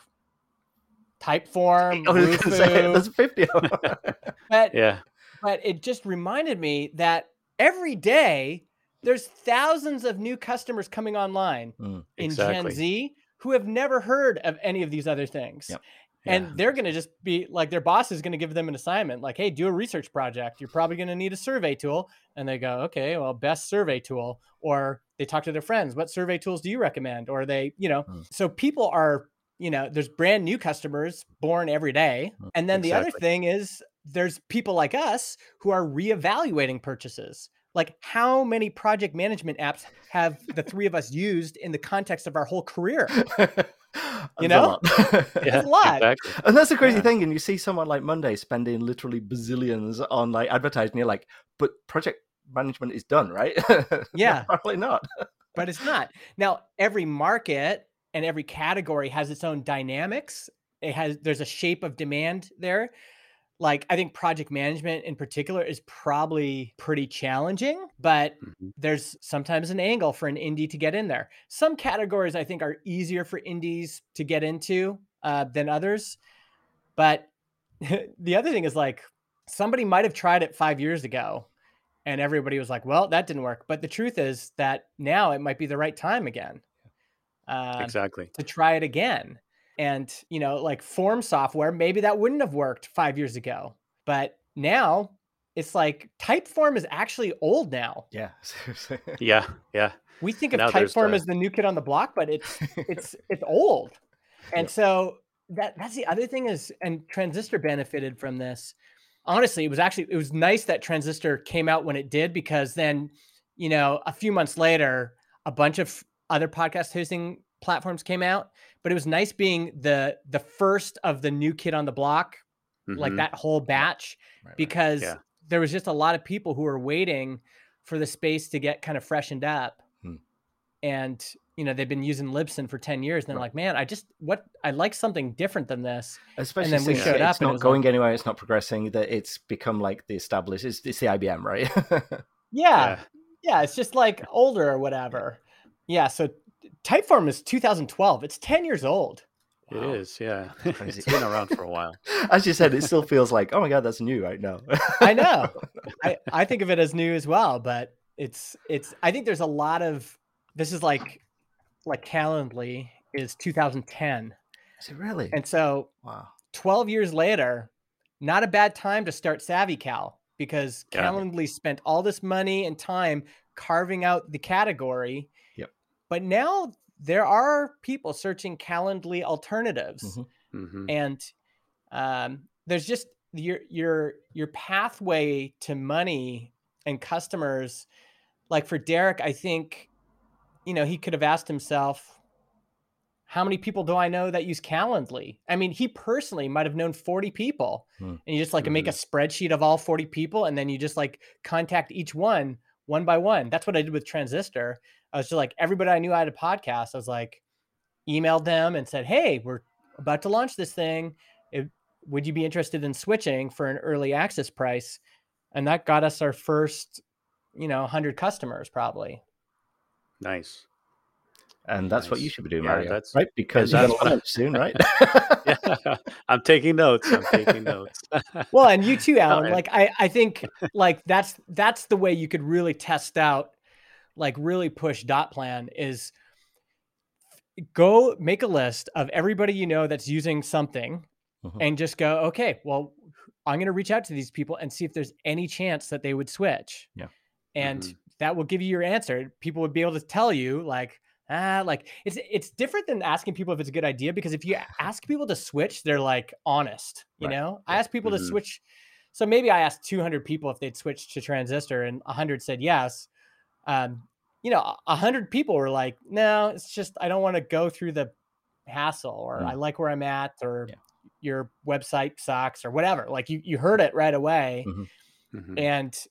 Typeform, [LAUGHS] I was Rufu. there's 50 of them. [LAUGHS] but yeah. but it just reminded me that every day there's thousands of new customers coming online Mm, in Exactly. Gen Z who have never heard of any of these other things. Yep. And they're going to just be like, their boss is going to give them an assignment like, hey, do a research project. You're probably going to need a survey tool. And they go, okay, well, best survey tool. Or they talk to their friends, what survey tools do you recommend? Or they, you know, Mm. so people are, you know, there's brand new customers born every day. Mm, And then the other thing is there's people like us who are reevaluating purchases. Like how many project management apps have the three of us used in the context of our whole career? [LAUGHS] [GASPS] A know? [LAUGHS] Yeah. a lot. Exactly. And that's the crazy Yeah. thing. And you see someone like Monday spending literally bazillions on like advertising. You're like, but project management is done, right? [LAUGHS] Yeah. Probably not. but it's not. Now, every market and every category has its own dynamics. It has there's a shape of demand there. Like I think project management in particular is probably pretty challenging, but Mhm. there's sometimes an angle for an indie to get in there. Some categories I think are easier for indies to get into uh, than others. But [LAUGHS] the other thing is like somebody might have tried it five years ago and everybody was like, well, that didn't work. But the truth is that now it might be the right time again uh, Exactly. to try it again. And, you know, like form software, maybe that wouldn't have worked five years ago. But now it's like Typeform is actually old now. Yeah. [LAUGHS] Seriously. Yeah. Yeah. We think of Now Typeform the- as the new kid on the block, but it's [LAUGHS] it's it's old. And Yep. so that that's the other thing is and Transistor benefited from this. Honestly, it was actually it was nice that Transistor came out when it did because then, you know, a few months later, a bunch of other podcast hosting platforms came out, but it was nice being the the first of the new kid on the block, like Mhm. that whole batch Right, right. because Yeah. there was just a lot of people who were waiting for the space to get kind of freshened up. Hmm. And you know, they've been using Libsyn for 10 years. And they're Right. like, man, I just what I like something different than this. Especially then we since showed up it's and it not going like- anywhere, it's not progressing. That it's become like the established. It's, it's the IBM, right? [LAUGHS] Yeah. Yeah. Yeah. It's just like older or whatever. Yeah. So Typeform is 2012. It's 10 years old. It Wow. is. Yeah. Crazy. it's been around for a while. [LAUGHS] As you said, it still feels like, oh my god, that's new right now. I know. [LAUGHS] I, I think of it as new as well, but it's it's I think there's a lot of this is like like Calendly is 2010. Is it really? And so wow. 12 years later, not a bad time to start SavvyCal because Yeah. Calendly spent all this money and time carving out the category. Yep. But now there are people searching Calendly alternatives. Mhm. hmm And um, there's just your your your pathway to money and customers. Like for Derrick, I think, you know, he could have asked himself, how many people do I know that use Calendly? I mean, he personally might have known 40 people. Hmm. And you just like mm-hmm. make a mm-hmm. spreadsheet of all 40 people and then you just like contact each one one by one. That's what I did with Transistor. I was just like everybody I knew I had a podcast. I was like emailed them and said, "Hey, we're about to launch this thing. It, would you be interested in switching for an early access price?" And that got us our first, you know, 100 customers probably. Nice and that's nice. what you should be doing, yeah, Mario. That's right because that's what I'm soon, right? [LAUGHS] yeah, [LAUGHS] I'm taking notes. I'm taking notes. [LAUGHS] well, and you too, Alan. Like I, I think like that's that's the way you could really test out, like really push dot plan is go make a list of everybody you know that's using something, mm-hmm. and just go, okay, well, I'm going to reach out to these people and see if there's any chance that they would switch. Yeah, and mm-hmm. that will give you your answer. People would be able to tell you like ah, like it's it's different than asking people if it's a good idea because if you [LAUGHS] ask people to switch, they're like honest. You right. know, I ask people mm-hmm. to switch. So maybe I asked 200 people if they'd switch to transistor, and 100 said yes. Um, you know, 100 people were like, "No, it's just I don't want to go through the hassle, or mm. I like where I'm at, or yeah. your website sucks, or whatever." Like you you heard it right away, mm-hmm. Mm-hmm. and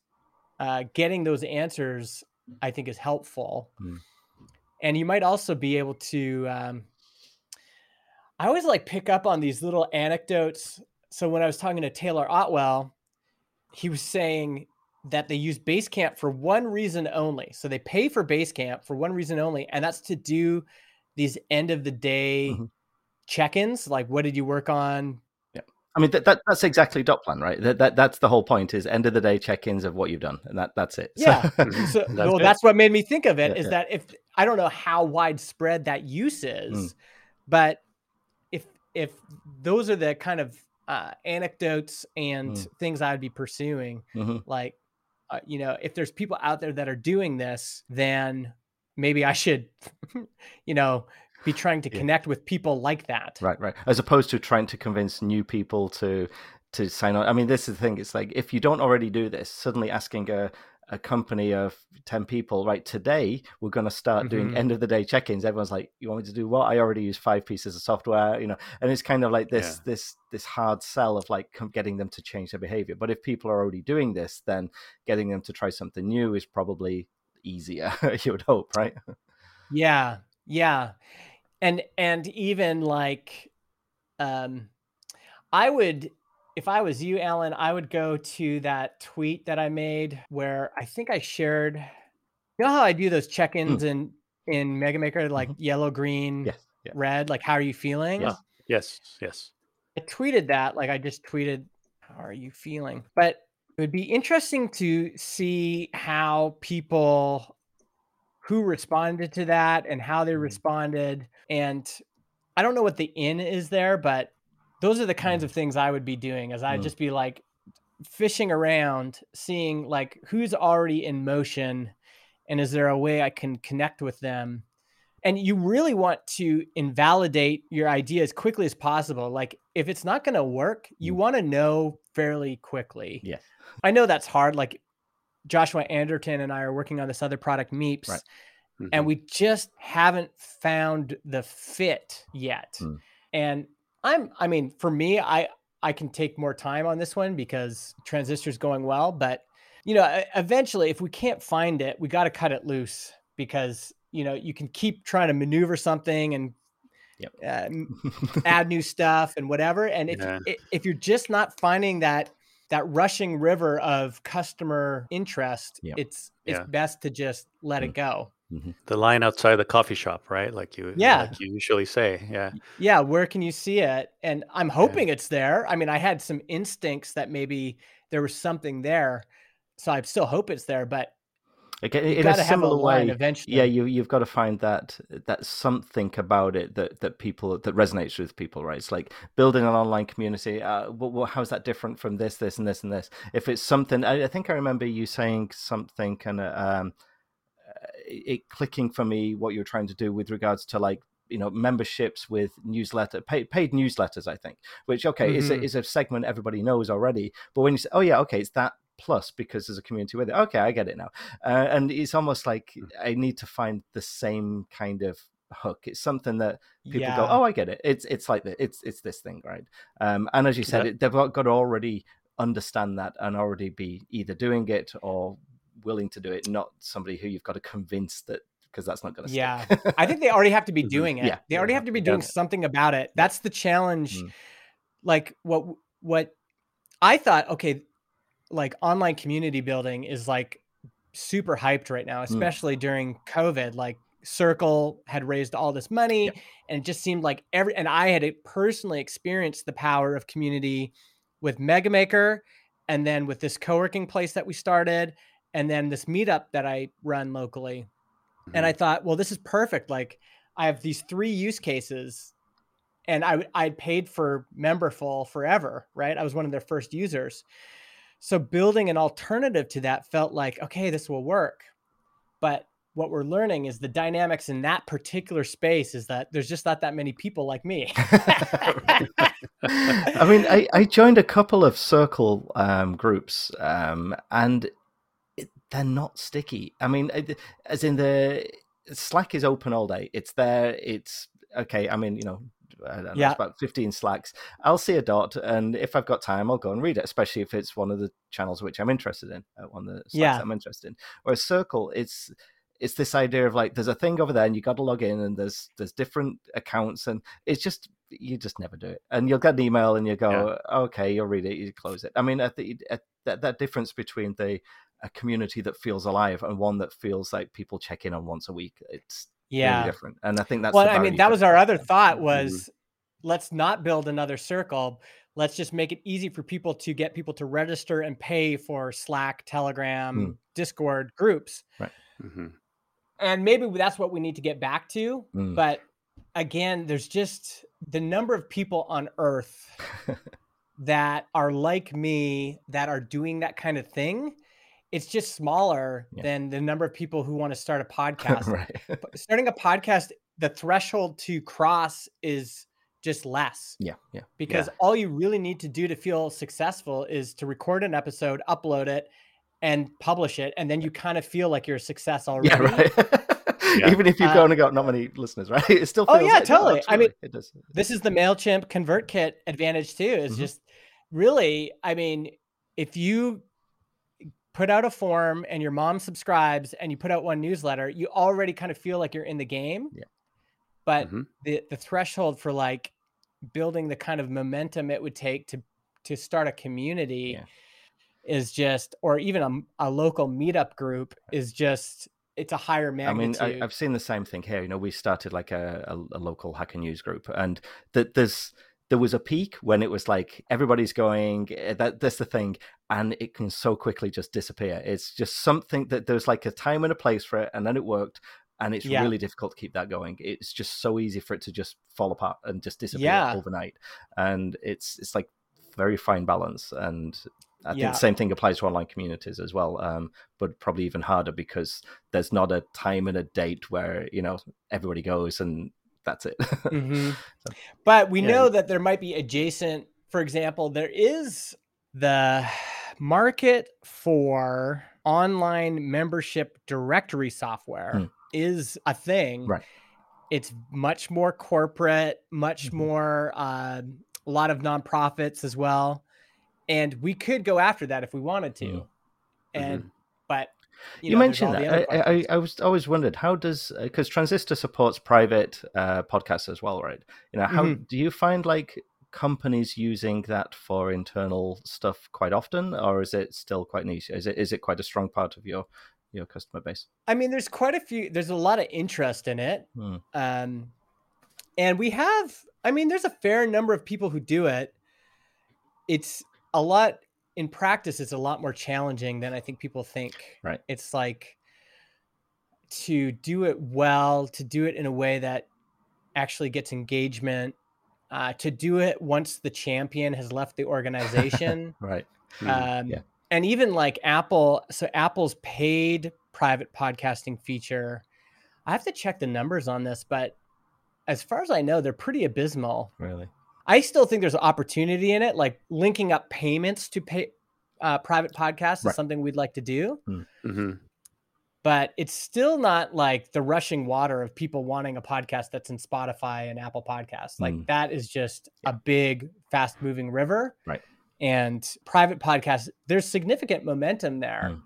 uh, getting those answers, I think, is helpful. And you might also be able to um, i always like pick up on these little anecdotes. So when i was talking to taylor otwell he was saying that they use basecamp for one reason only. So they pay for basecamp for one reason only and that's to do these end of the day mm-hmm. check-ins like what did you work on I mean that, that that's exactly dot plan, right? That, that that's the whole point is end of the day check-ins of what you've done, and that that's it. Yeah. [LAUGHS] so, that's well, it. that's what made me think of it. Yeah, is yeah. that if I don't know how widespread that use is, mm. but if if those are the kind of uh, anecdotes and mm. things I would be pursuing, mm-hmm. like uh, you know, if there's people out there that are doing this, then maybe I should, [LAUGHS] you know, be trying to yeah. connect with people like that. Right, right. As opposed to trying to convince new people to to sign on. I mean, this is the thing. It's like if you don't already do this, suddenly asking a a company of 10 people right today we're going to start mm-hmm. doing end of the day check-ins everyone's like you want me to do what i already use five pieces of software you know and it's kind of like this yeah. this this hard sell of like getting them to change their behavior but if people are already doing this then getting them to try something new is probably easier [LAUGHS] you would hope right yeah yeah and and even like um i would if i was you alan i would go to that tweet that i made where i think i shared you know how i do those check-ins mm. in in mega maker like mm-hmm. yellow green yes. red like how are you feeling yeah. yes yes i tweeted that like i just tweeted how are you feeling but it would be interesting to see how people who responded to that and how they mm-hmm. responded. And I don't know what the in is there, but those are the kinds mm. of things I would be doing as I'd mm. just be like fishing around, seeing like who's already in motion and is there a way I can connect with them? And you really want to invalidate your idea as quickly as possible. Like if it's not going to work, you mm. want to know fairly quickly. Yes. I know that's hard. Like Joshua Anderton and I are working on this other product, Meeps, right. mm-hmm. and we just haven't found the fit yet. Mm. And I'm, I mean, for me, I I can take more time on this one because transistor's going well, but you know, eventually, if we can't find it, we got to cut it loose because you know you can keep trying to maneuver something and yep. uh, [LAUGHS] add new stuff and whatever. And if yeah. if you're just not finding that that rushing river of customer interest, yeah. it's it's yeah. best to just let mm-hmm. it go. Mm-hmm. The line outside the coffee shop, right? Like you, yeah, like you usually say, yeah, yeah. Where can you see it? And I'm hoping yeah. it's there. I mean, I had some instincts that maybe there was something there, so I still hope it's there. But Again, in a similar a way, eventually. yeah, you you've got to find that that something about it that that people that resonates with people, right? It's like building an online community. Uh, well, how's that different from this, this, and this, and this? If it's something, I, I think I remember you saying something, kind of um, it clicking for me what you're trying to do with regards to like you know memberships with newsletter paid, paid newsletters i think which okay mm-hmm. is, a, mm-hmm. is a segment everybody knows already but when you say oh yeah okay it's that plus because there's a community with it. Okay i get it now. Uh, and it's almost like mm. i need to find the same kind of hook. It's something that people yeah. go oh i get it. It's it's like the, it's it's this thing right? Um and as you said it, they've got to already understand that and already be either doing it or willing to do it not somebody who you've got to convince that because that's not going to yeah. I think they already have to be [LAUGHS] mm-hmm. doing it. Yeah. They already have to be doing something about it. That's the challenge mm. like what what i thought okay like online community building is like super hyped right now mm. especially mm. during covid like circle had raised all this money and it just seemed like every and i had personally experienced the power of community with megamaker and then with this co-working place that we started and then this meetup that i run locally Mm-hmm. And I thought, well, this is perfect. Like I have these three use cases and I I paid for Memberful forever, right? I was one of their first users. So building an alternative to that felt like, okay, this will work. But what we're learning is the dynamics in that particular space is that there's just not that many people like me. [LAUGHS] I mean, I, I joined a couple of circle um, groups, um, and they're not sticky. I mean, as in the Slack is open all day. It's there. It's okay. I mean, you know, know yeah. about 15 slacks. I'll see a dot, and if I've got time, I'll go and read it, especially if it's one of the channels which I'm interested in, uh, one of the slacks yeah. I'm interested in. Or a circle, it's it's this idea of like there's a thing over there, and you got to log in, and there's there's different accounts, and it's just you just never do it, and you'll get an email, and you go, yeah. okay, you'll read it, you close it. I mean, at the, at that that difference between the a community that feels alive and one that feels like people check in on once a week. It's yeah really different, and I think that's well. I mean, that was our other thought was mm-hmm. let's not build another circle. Let's just make it easy for people to get people to register and pay for Slack, Telegram, mm. Discord groups. Right. Mm-hmm. And maybe that's what we need to get back to. Mm. But again, there's just the number of people on Earth [LAUGHS] that are like me that are doing that kind of thing it's just smaller yeah. than the number of people who want to start a [LAUGHS] podcast. right. Starting a podcast, the threshold to cross is just less. Yeah. Yeah. Because yeah. all you really need to do to feel successful is to record an episode, upload it, and publish it. And then you kind of feel like you're a success [LAUGHS] already. Yeah, right. [LAUGHS] yeah. Even if you've uh, only got not many listeners, right? It still Oh yeah, like, totally. I mean it does. this is the MailChimp ConvertKit advantage too. Is mm-hmm. just really, I mean, if you put out a form and your mom subscribes and you put out one newsletter, you already kind of feel like you're in the game. Yeah. But mm-hmm. the the threshold for like building the kind of momentum it would take to to start a community yeah. is just or even a, a local meetup group is just it's a higher magnitude. I mean, I, have seen the same thing here. You know, we started like a, a, a local hacker news group, and that there's there was a peak when it was like everybody's going eh, that that's the thing and it can so quickly just disappear it's just something that there's like a time and a place for it and then it worked and it's yeah. really difficult to keep that going it's just so easy for it to just fall apart and just disappear yeah. overnight and it's it's like very fine balance and I yeah. think the same thing applies to online communities as well, um, but probably even harder because there's not a time and a date where you know everybody goes and that's it. [LAUGHS] mm-hmm. so, but we yeah. know that there might be adjacent. For example, there is the market for online membership directory software mm. is a thing. Right. It's much more corporate, much mm-hmm. more uh, a lot of nonprofits as well, and we could go after that if we wanted to. Mm. And mm-hmm. but you, you know, mentioned that. I, I, I, was always wondered how does because uh, Transistor supports private uh, podcasts as well, right? You know, how mm-hmm. do you find like companies using that for internal stuff quite often, or is it still quite niche? Is it is it quite a strong part of your your customer base? I mean, there's quite a few. There's a lot of interest in it, hmm. um, and we have. I mean, there's a fair number of people who do it. It's a lot in practice it's a lot more challenging than I think people think. Right. It's like to do it well, to do it in a way that actually gets engagement, uh, to do it once the champion has left the organization. [LAUGHS] right. Hmm. Um, yeah. And even like Apple, so Apple's paid private podcasting feature, I have to check the numbers on this, but as far as I know, they're pretty abysmal. Really? I still think there's an opportunity in it, like linking up payments to pay uh, private podcasts Right. is something we'd like to do. hmm But it's still not like the rushing water of people wanting a podcast that's in Spotify and Apple Podcasts. Like Mm. that is just a big, fast moving river. Right. And private podcasts, there's significant momentum there. Mm.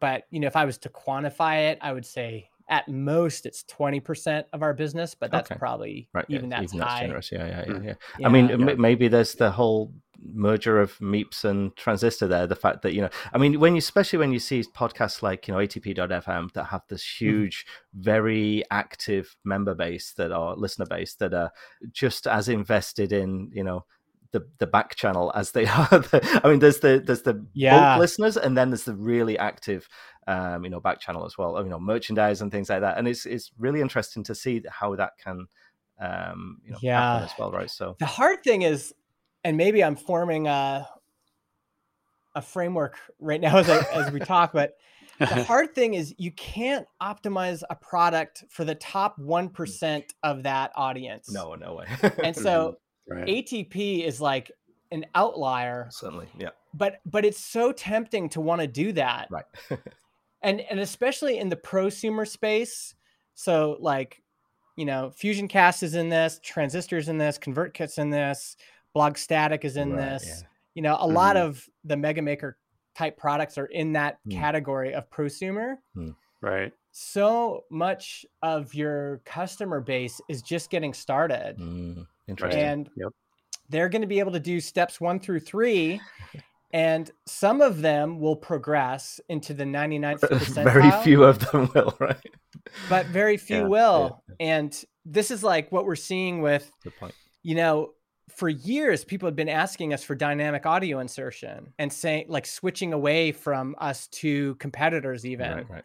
But you know, if I was to quantify it, I would say at most it's 20% of our business, but that's Okay. probably Right. yeah, even that's high. generous. Yeah, yeah, yeah, Mm. yeah. Yeah. I mean, Yeah. maybe there's the whole merger of Meeps and Transistor there. The fact that you know, I mean, when you especially when you see podcasts like you know ATP.fm that have this Mm-hmm. huge, very active member base that are listener base that are just as invested in you know. The, the back channel as they [LAUGHS] are the, i mean there's the there's the Yeah. bulk listeners and then there's the really active um you know back channel as well you know merchandise and things like that. And it's it's really interesting to see how that can um you know Yeah. happen as well right? So The hard thing is, and maybe I'm forming a a framework right now [LAUGHS] as I, as we talk, but [LAUGHS] the hard thing is you can't optimize a product for the top one percent of that audience. no no way. And [LAUGHS] so right. ATP is like an outlier, certainly yeah. But but it's so tempting to want to do that, right and and especially in the prosumer space. So like, you know, Fusion Cast is in this, Transistors in this, Convert Kit's in this, Blog Static is in Right, this. yeah. You know, a lot Mhm. of the Mega Maker type products are in that Mm. category of prosumer. right. So much of your customer base is just getting started. Mm, interesting And Yep. they're going to be able to do steps one through three. [LAUGHS] And some of them will progress into the 99th [LAUGHS] percentile. very few of them will [LAUGHS] right but very few Yeah, yeah, will. And this is like what we're seeing with, you know, for years people have been asking us for dynamic audio insertion and saying like switching away from us to competitors even. right right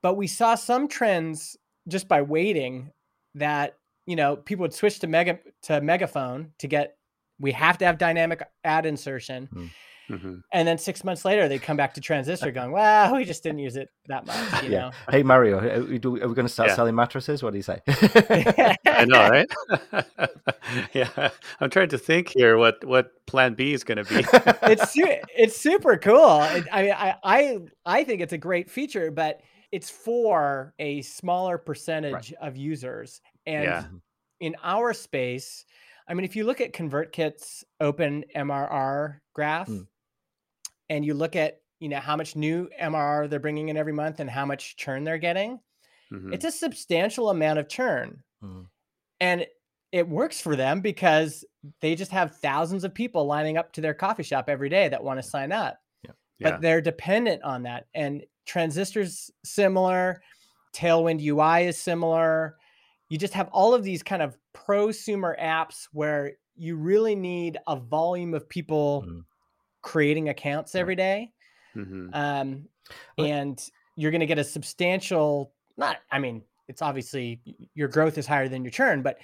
But we saw some trends just by waiting that, you know, people would switch to mega to megaphone to get we have to have dynamic ad insertion. Hmm. Hmm And then six months later, they'd come back to transistor going, well, we just didn't use it that much, you yeah know? hey mario are we, are we going to start Yeah. selling mattresses what do you say [LAUGHS] [LAUGHS] I know, right? [LAUGHS] yeah, I'm trying to think here what what Plan B is going to be. it's su- it's super cool. It, I mean, I, I I think it's a great feature, but it's for a smaller percentage of users. And Yeah. in our space, I mean, if you look at ConvertKit's open MRR graph, Mm. And you look at you know how much new MRR they're bringing in every month and how much churn they're getting, Mhm. it's a substantial amount of churn. Mm. And it works for them because they just have thousands of people lining up to their coffee shop every day that want to sign up. yeah. But they're dependent on that. And transistors similar, Tailwind UI is similar. You just have all of these kind of prosumer apps where you really need a volume of people Mm. Creating accounts every day. Mhm. Um, and you're going to get a substantial, not, I mean, it's obviously your growth is higher than your churn, but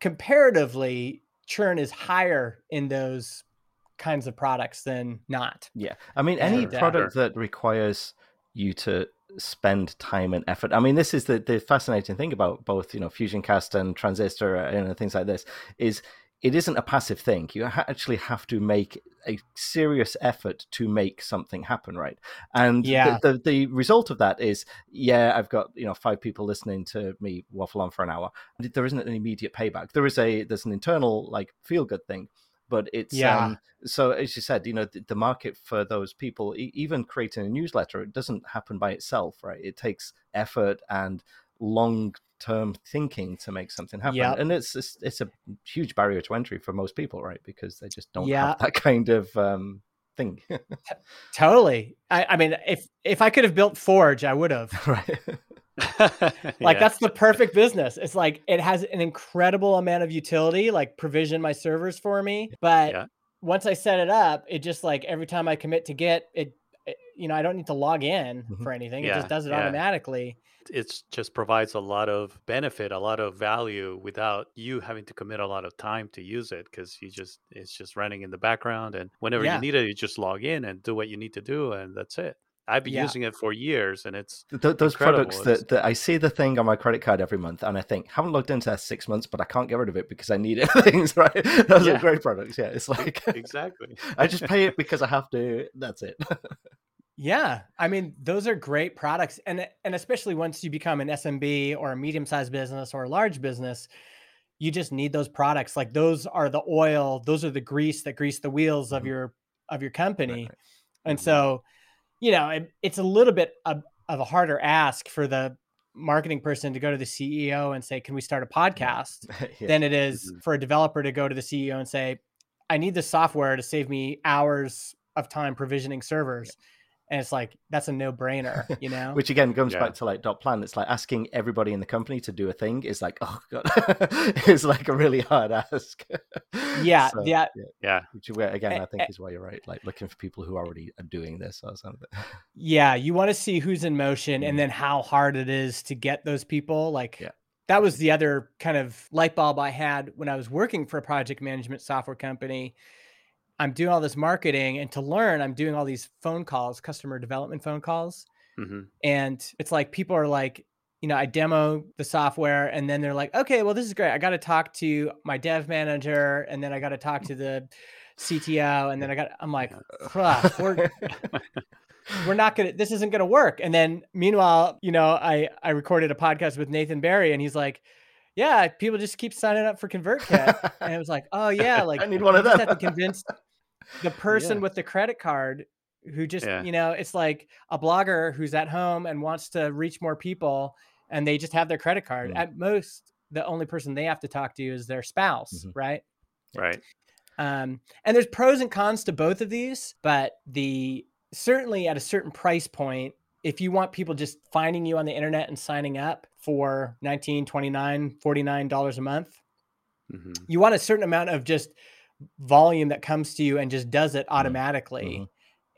comparatively, churn is higher in those kinds of products than not. Yeah, I mean, any And, uh, product that requires you to spend time and effort. I mean, this is the the fascinating thing about both, you know, Fusion Cast and Transistor and things like this is it isn't a passive thing. You ha- actually have to make a serious effort to make something happen, right? And the- Yeah. the, the result of that is, yeah, I've got you know five people listening to me waffle on for an hour. There isn't an immediate payback. There is a there's an internal like feel good thing, but it's Yeah. um, so as you said, you know, the, the market for those people, e- even creating a newsletter, it doesn't happen by itself, right? It takes effort and long term thinking to make something happen, Yep. and it's, it's it's a huge barrier to entry for most people, right? Because they just don't Yeah. have that kind of um, thing, [LAUGHS] Totally. I, I mean, if if I could have built Forge, I would have. [LAUGHS] right? [LAUGHS] Like Yeah. that's the perfect business. It's like it has an incredible amount of utility, like provision my servers for me. But Yeah. once I set it up, it just like every time I commit to Git, it, it you know, I don't need to log in Mhm. for anything. It just does it yeah. automatically. it just provides a lot of benefit, a lot of value without you having to commit a lot of time to use it because you just it's just running in the background and whenever Yeah. you need it, you just log in and do what you need to do and that's it. I've been Yeah. using it for years, and it's Th- th- those Incredible. products that, that I see the thing on my credit card every month, and I think haven't logged into that six months, but I can't get rid of it because I need it. [LAUGHS] Things right? [LAUGHS] Those Yeah. are great products. Yeah, it's like exactly. [LAUGHS] I just pay it because I have to. That's it. Yeah, I mean, those are great products, and and especially once you become an SMB or a medium-sized business or a large business, you just need those products. Like those are the oil, those are the grease that grease the wheels of Mhm. your of your company. right. And Mhm. so, you know, it, it's a little bit of, of a harder ask for the marketing person to go to the CEO and say, "Can we start a podcast?" [LAUGHS] yeah. than it is Mhm. for a developer to go to the CEO and say, I need this software to save me hours of time provisioning servers. And it's like, that's a no brainer, you [LAUGHS] know? Which again comes Yeah. back to like dot plan. It's like asking everybody in the company to do a thing is like, oh god, [LAUGHS] it's like a really hard ask. [LAUGHS] yeah. So, yeah. Yeah, Which again, i think is why you're right. Like looking for people who already are doing this or something. Yeah. You want to see who's in motion and mm. then how hard it is to get those people. Like, Yeah. that was the other kind of light bulb I had when I was working for a project management software company. I'm doing all this marketing, and to learn, I'm doing all these phone calls, customer development phone calls. hmm and it's like people are like you know i demo the software and then they're like okay well this is great. I got to talk to my dev manager and then i got to talk to the cto and then i got i'm like we're, [LAUGHS] we're not gonna this isn't gonna work. And then meanwhile you know i i recorded a podcast with nathan barry and he's like yeah people just keep signing up for convertkit. And it was like oh yeah like [LAUGHS] I need one of them. have to convince the person Yeah. with the credit card who just Yeah. you know it's like a blogger who's at home and wants to reach more people and they just have their credit card Mm. at most the only person they have to talk to is their spouse Mhm. right Right. um, and there's pros and cons to both of these but the certainly at a certain price point if you want people just finding you on the internet and signing up for 19 29 49 dollars a month hmm you want a certain amount of just volume that comes to you and just does it automatically. Mhm.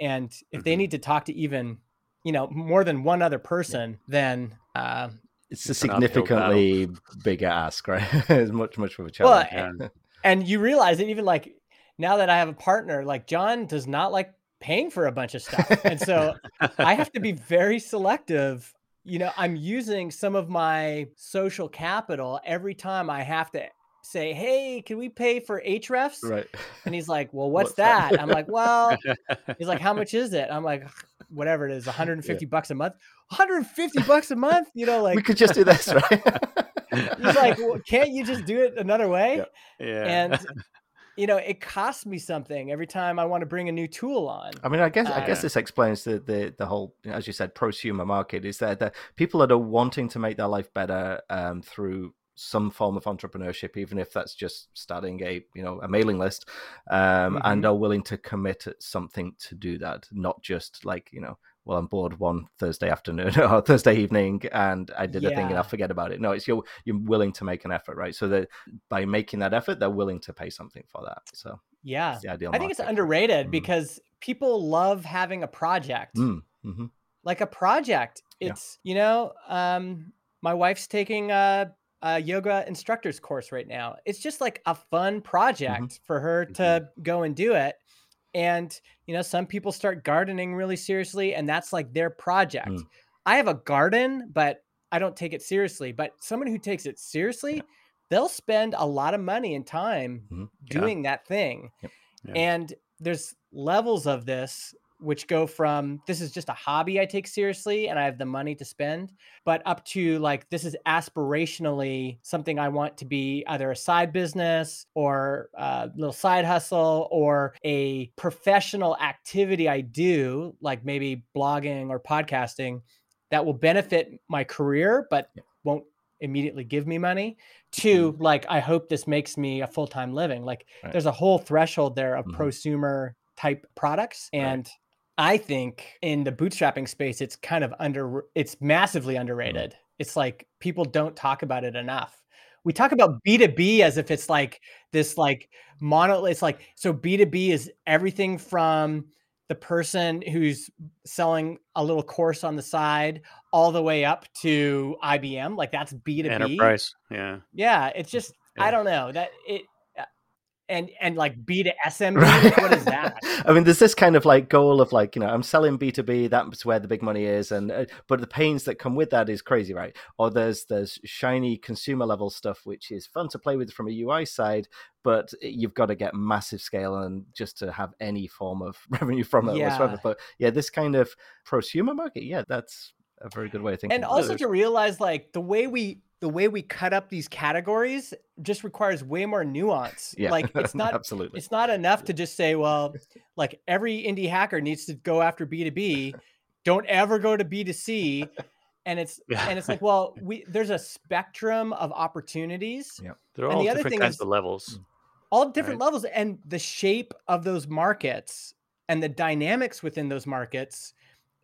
and if they need to talk to even you know more than one other person then uh, It's a It's an significantly bigger ask, right? [LAUGHS] it's much, much of a well challenge. And you realize that even like now that i have a partner like john does not like paying for a bunch of stuff. And so [LAUGHS] i have to be very selective. You know i'm using some of my social capital every time i have to say hey can we pay for Ahrefs right. and he's like well [LAUGHS] what's, What's that? that i'm like well [LAUGHS] He's like, how much is it? I'm like, [LAUGHS] whatever it is, 150 bucks a month. 150 bucks a month? You know, like we could just do this, right? he's like, well, can't you just do it another way? Yeah. yeah. And you know, it costs me something every time I want to bring a new tool on. I mean, I guess I Uh, guess this explains the, the the whole, you know, as you said, prosumer market is that the people that are wanting to make their life better um, through some form of entrepreneurship, even if that's just starting a you know a mailing list, um, and are willing to commit something to do that, not just like you know. Well, I'm bored one Thursday afternoon [LAUGHS] or Thursday evening, and I did a thing and I'll forget about it. No, it's you're you're willing to make an effort, right? So that by making that effort, they're willing to pay something for that. So Yeah. I think it's underrated Mm. because people love having a project. Mm, mhm. Like a project. Yeah. It's, you know, um, my wife's taking a, a yoga instructor's course right now. It's just like a fun project for her to go and do it. And, you know, some people start gardening really seriously, and that's like their project. Mm. I have a garden, but I don't take it seriously. But someone who takes it seriously, they'll spend a lot of money and time Mhm. Yeah. doing that thing. Yep. Yeah. And there's levels of this which go from this is just a hobby I take seriously and I have the money to spend, but up to like this is aspirationally something I want to be either a side business or a little side hustle or a professional activity I do, like maybe blogging or podcasting that will benefit my career, but won't immediately give me money to like i hope this makes me a full-time living like Right. there's a whole threshold there of Mhm. prosumer type products Right. I think in the bootstrapping space it's kind of under it's massively mm-hmm. underrated it's like people don't talk about it enough we talk about b2b as if it's like this like mono it's like so b2b is everything from the person who's selling a little course on the side all the way up to IBM like that's B2B Enterprise. Yeah. yeah it's just i don't know that it and and like B to SMB. [LAUGHS] Right. What is that? I mean, there's this kind of like goal of like you know I'm selling B two B. That's where the big money is, and uh, but the pains that come with that is crazy, right? Or there's there's shiny consumer level stuff which is fun to play with from a UI side, but you've got to get massive scale and just to have any form of [LAUGHS] revenue from it yeah. whatsoever. But yeah, this kind of prosumer market, yeah, that's a very good way of thinking. And also to realize like the way we the way we cut up these categories just requires way more nuance. [LAUGHS] Yeah, like it's [LAUGHS] not absolutely it's not enough to just say, well, like every indie hacker needs to go after B2B. Don't ever go to B2C. And it's [LAUGHS] yeah. and it's like, well, we there's a spectrum of opportunities. Yeah. They're all the different kinds is, of levels. Mm. All different right? levels and the shape of those markets and the dynamics within those markets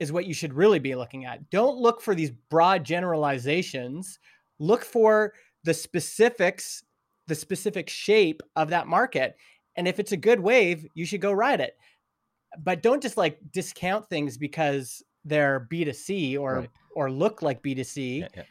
is what you should really be looking at. Don't look for these broad generalizations look for the specifics, the specific shape of that market. And if it's a good wave, you should go ride it. But don't just like discount things because they're B2C or right. or look like B2C. Yeah, yeah.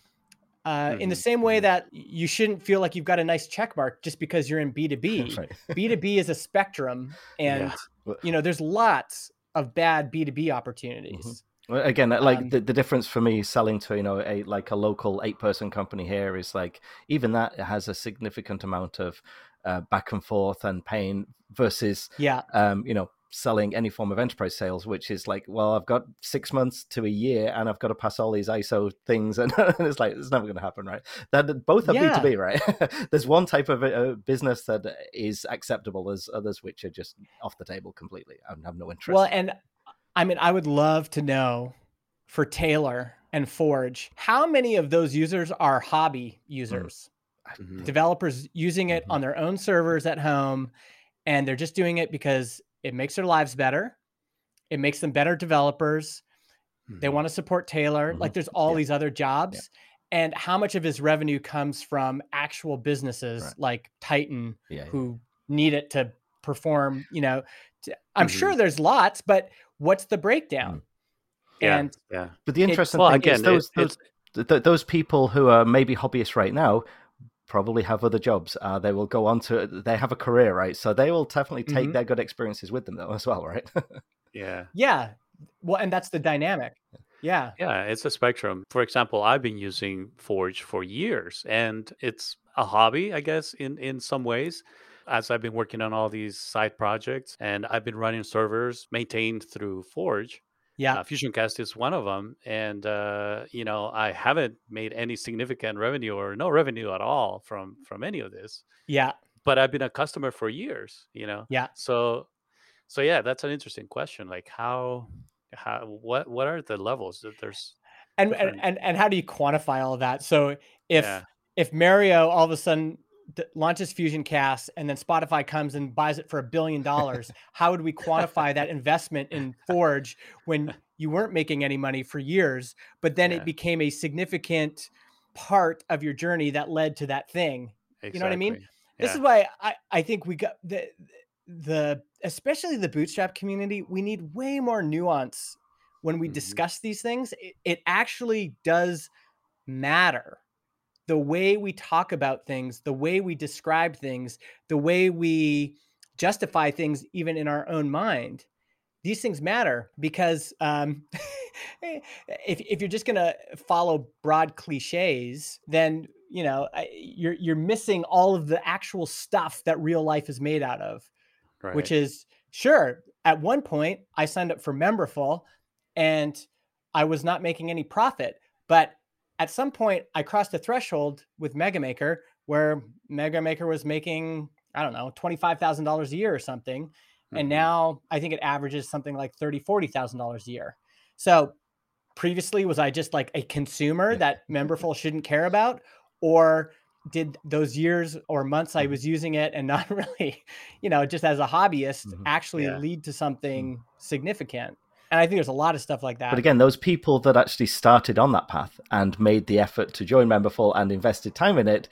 Uh, mm-hmm. In the mm-hmm, same way mm-hmm. that you shouldn't feel like you've got a nice check mark just because you're in B2B. [LAUGHS] right. B2B is a spectrum, [LAUGHS] and yeah. you know there's lots of bad B2B opportunities. Mm-hmm. Again, like um, the, the difference for me selling to you know a like a local eight person company here is like even that has a significant amount of uh, back and forth and pain versus yeah um you know selling any form of enterprise sales, which is like, well, I've got six months to a year and I've got to pass all these ISO things. [LAUGHS] And, it's like, it's never going to happen, right? That both are yeah. B2B, right? [LAUGHS] There's one type of a, business that is acceptable. There's others which are just off the table completely. I have no interest. Well, and I mean, I would love to know for Taylor and Forge, how many of those users are hobby users? Mm-hmm. Developers using it mm-hmm. on their own servers at home, and they're just doing it because it makes their lives better. It makes them better developers. Mm-hmm. They want to support Taylor. Like there's all yeah. these other jobs. Yeah. And how much of his revenue comes from actual businesses right. like Titan yeah, who need it to perform, you know, I'm sure mm-hmm. there's lots, but what's the breakdown? Mm. Yeah, and yeah. But the interesting well, thing again, is those, it, those, th- those people who are maybe hobbyists right now probably have other jobs. Uh, they will go on to they have a career, right? So they will definitely take mm-hmm. their good experiences with them though as well, right? [LAUGHS] yeah. Yeah. Well, and that's the dynamic. Yeah. Yeah, it's a spectrum. For example, I've been using Forge for years and it's a hobby, I guess, in in some ways as I've been working on all these side projects and I've been running servers maintained through Forge. Yeah. Uh, FusionCast is one of them. And, uh, you know, I haven't made any significant revenue or no revenue at all from, from any of this. Yeah. But I've been a customer for years, you know? Yeah. So, so yeah, that's an interesting question. Like how, how, what, what are the levels that there's, and, and, and, and how do you quantify all that? So if, yeah. if Mario all of a sudden launches FusionCast and then Spotify comes and buys it for a billion dollars, [LAUGHS] how would we quantify that investment in Forge when you weren't making any money for years, but then yeah. it became a significant part of your journey that led to that thing? Exactly. You know what I mean? Yeah. This is why I, I think we got the the especially the bootstrap community, we need way more nuance when we mm-hmm. discuss these things. It, it actually does matter the way we talk about things, the way we describe things, the way we justify things, even in our own mind, these things matter because um, [LAUGHS] if, if you're just going to follow broad cliches, then you know you're you're missing all of the actual stuff that real life is made out of, right. which is sure. At one point, I signed up for Memberful, and I was not making any profit, but at some point I crossed a threshold with MegaMaker where MegaMaker was making, I don't know, $25,000 a year or something. Mm-hmm. And now I think it averages something like $30,000, $40,000 a year. So previously, was I just like a consumer that Memberful shouldn't care about? Or did those years or months I mm-hmm. was using it and not [LAUGHS] really, you know, just as a hobbyist mm-hmm. actually yeah. lead to something mm-hmm. significant? And I think there's a lot of stuff like that. But again, those people that actually started on that path and made the effort to join Memberful and invested time in it,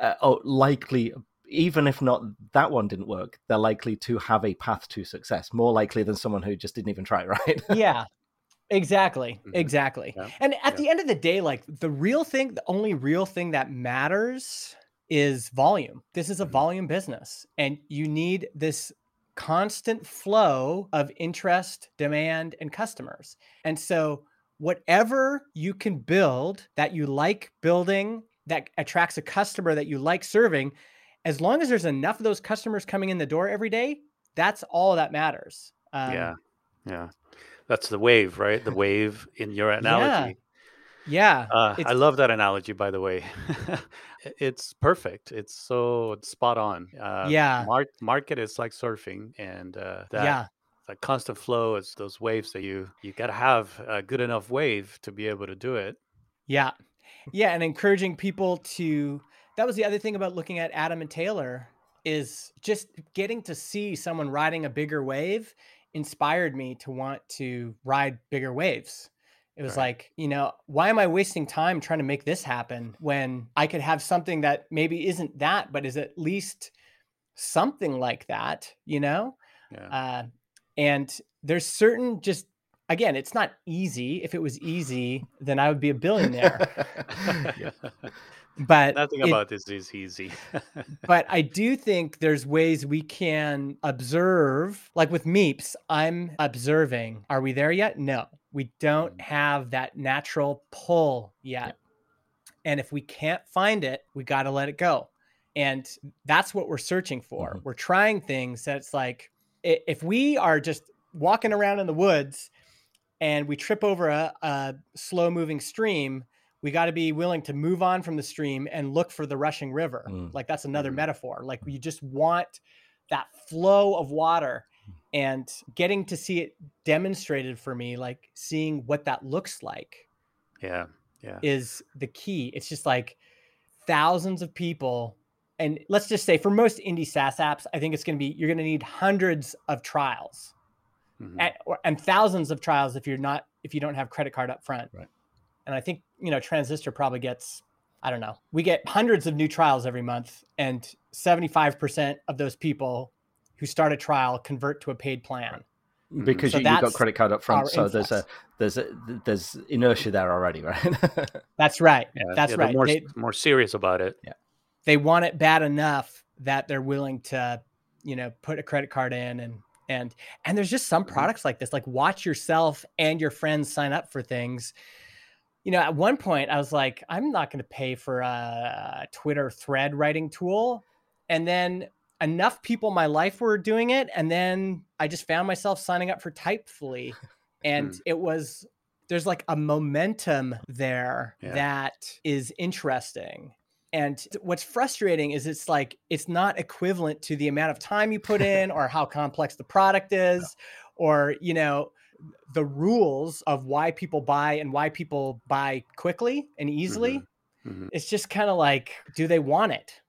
uh, oh, likely, even if not that one didn't work, they're likely to have a path to success, more likely than someone who just didn't even try, [LAUGHS] right? yeah. Exactly. Mm-hmm. Exactly. Yeah. And at yeah. the end of the day, like the real thing, the only real thing that matters is volume. This is a Mhm. volume business, and you need this constant flow of interest, demand, and customers. And so, whatever you can build that you like building, that attracts a customer that you like serving, as long as there's enough of those customers coming in the door every day, that's all that matters. Um, yeah, yeah. That's the wave, right? The wave in your analogy. Yeah. Uh, I love that analogy, by the way. [LAUGHS] it's perfect. It's so spot on. Uh, Yeah. Mar- market is like surfing, and uh, that yeah. that constant flow is those waves that you you got to have a good enough wave to be able to do it. Yeah. Yeah. And encouraging people to, that was the other thing about looking at Adam and Taylor is just getting to see someone riding a bigger wave inspired me to want to ride bigger waves. It was Right. like, you know, why am I wasting time trying to make this happen when I could have something that maybe isn't that, but is at least something like that, you know? Yeah. Uh, and there's certain just again, it's not easy. If it was easy, then I would be a billionaire. [LAUGHS] yeah. [LAUGHS] But Nothing it- about this is easy. [LAUGHS] but I do think there's ways we can observe, like with Meeps, I'm observing. Are we there yet? No, we don't Mm. have that natural pull yet. And if we can't find it, we got to let it go. And that's what we're searching for. Mhm. We're trying things that's like, if we are just walking around in the woods and we trip over a, a slow moving stream, we got to be willing to move on from the stream and look for the rushing river. Mm. Like that's another Mhm. metaphor. Like you just want that flow of water and getting to see it demonstrated for me, like seeing what that looks like yeah, yeah. is the key. It's just like thousands of people. And let's just say for most indie SaaS apps, I think it's going to be, you're going to need hundreds of trials Mhm. and, or, and thousands of trials if you're not, if you don't have credit card up front. Right. And I think, you know, Transistor probably gets, I don't know, we get hundreds of new trials every month and 75% of those people who start a trial convert to a paid plan. Mhm. because So you, you've got credit card up front, our so there's a there's a there's inertia there already, right? [LAUGHS] That's right. Yeah, That's yeah, right. More, They- more serious about it. they want it bad enough that they're willing to you know put a credit card in and and and there's just some Mhm. products like this like watch yourself and your friends sign up for things you know at one point i was like i'm not going to pay for a twitter thread writing tool and then enough people in my life were doing it and then i just found myself signing up for typefully [LAUGHS] and Hmm. it was there's like a momentum there Yeah. that is interesting and what's frustrating is it's like it's not equivalent to the amount of time you put in or how complex the product is [LAUGHS] or you know the rules of why people buy and why people buy quickly and easily Mhm. it's just kind of like do they want it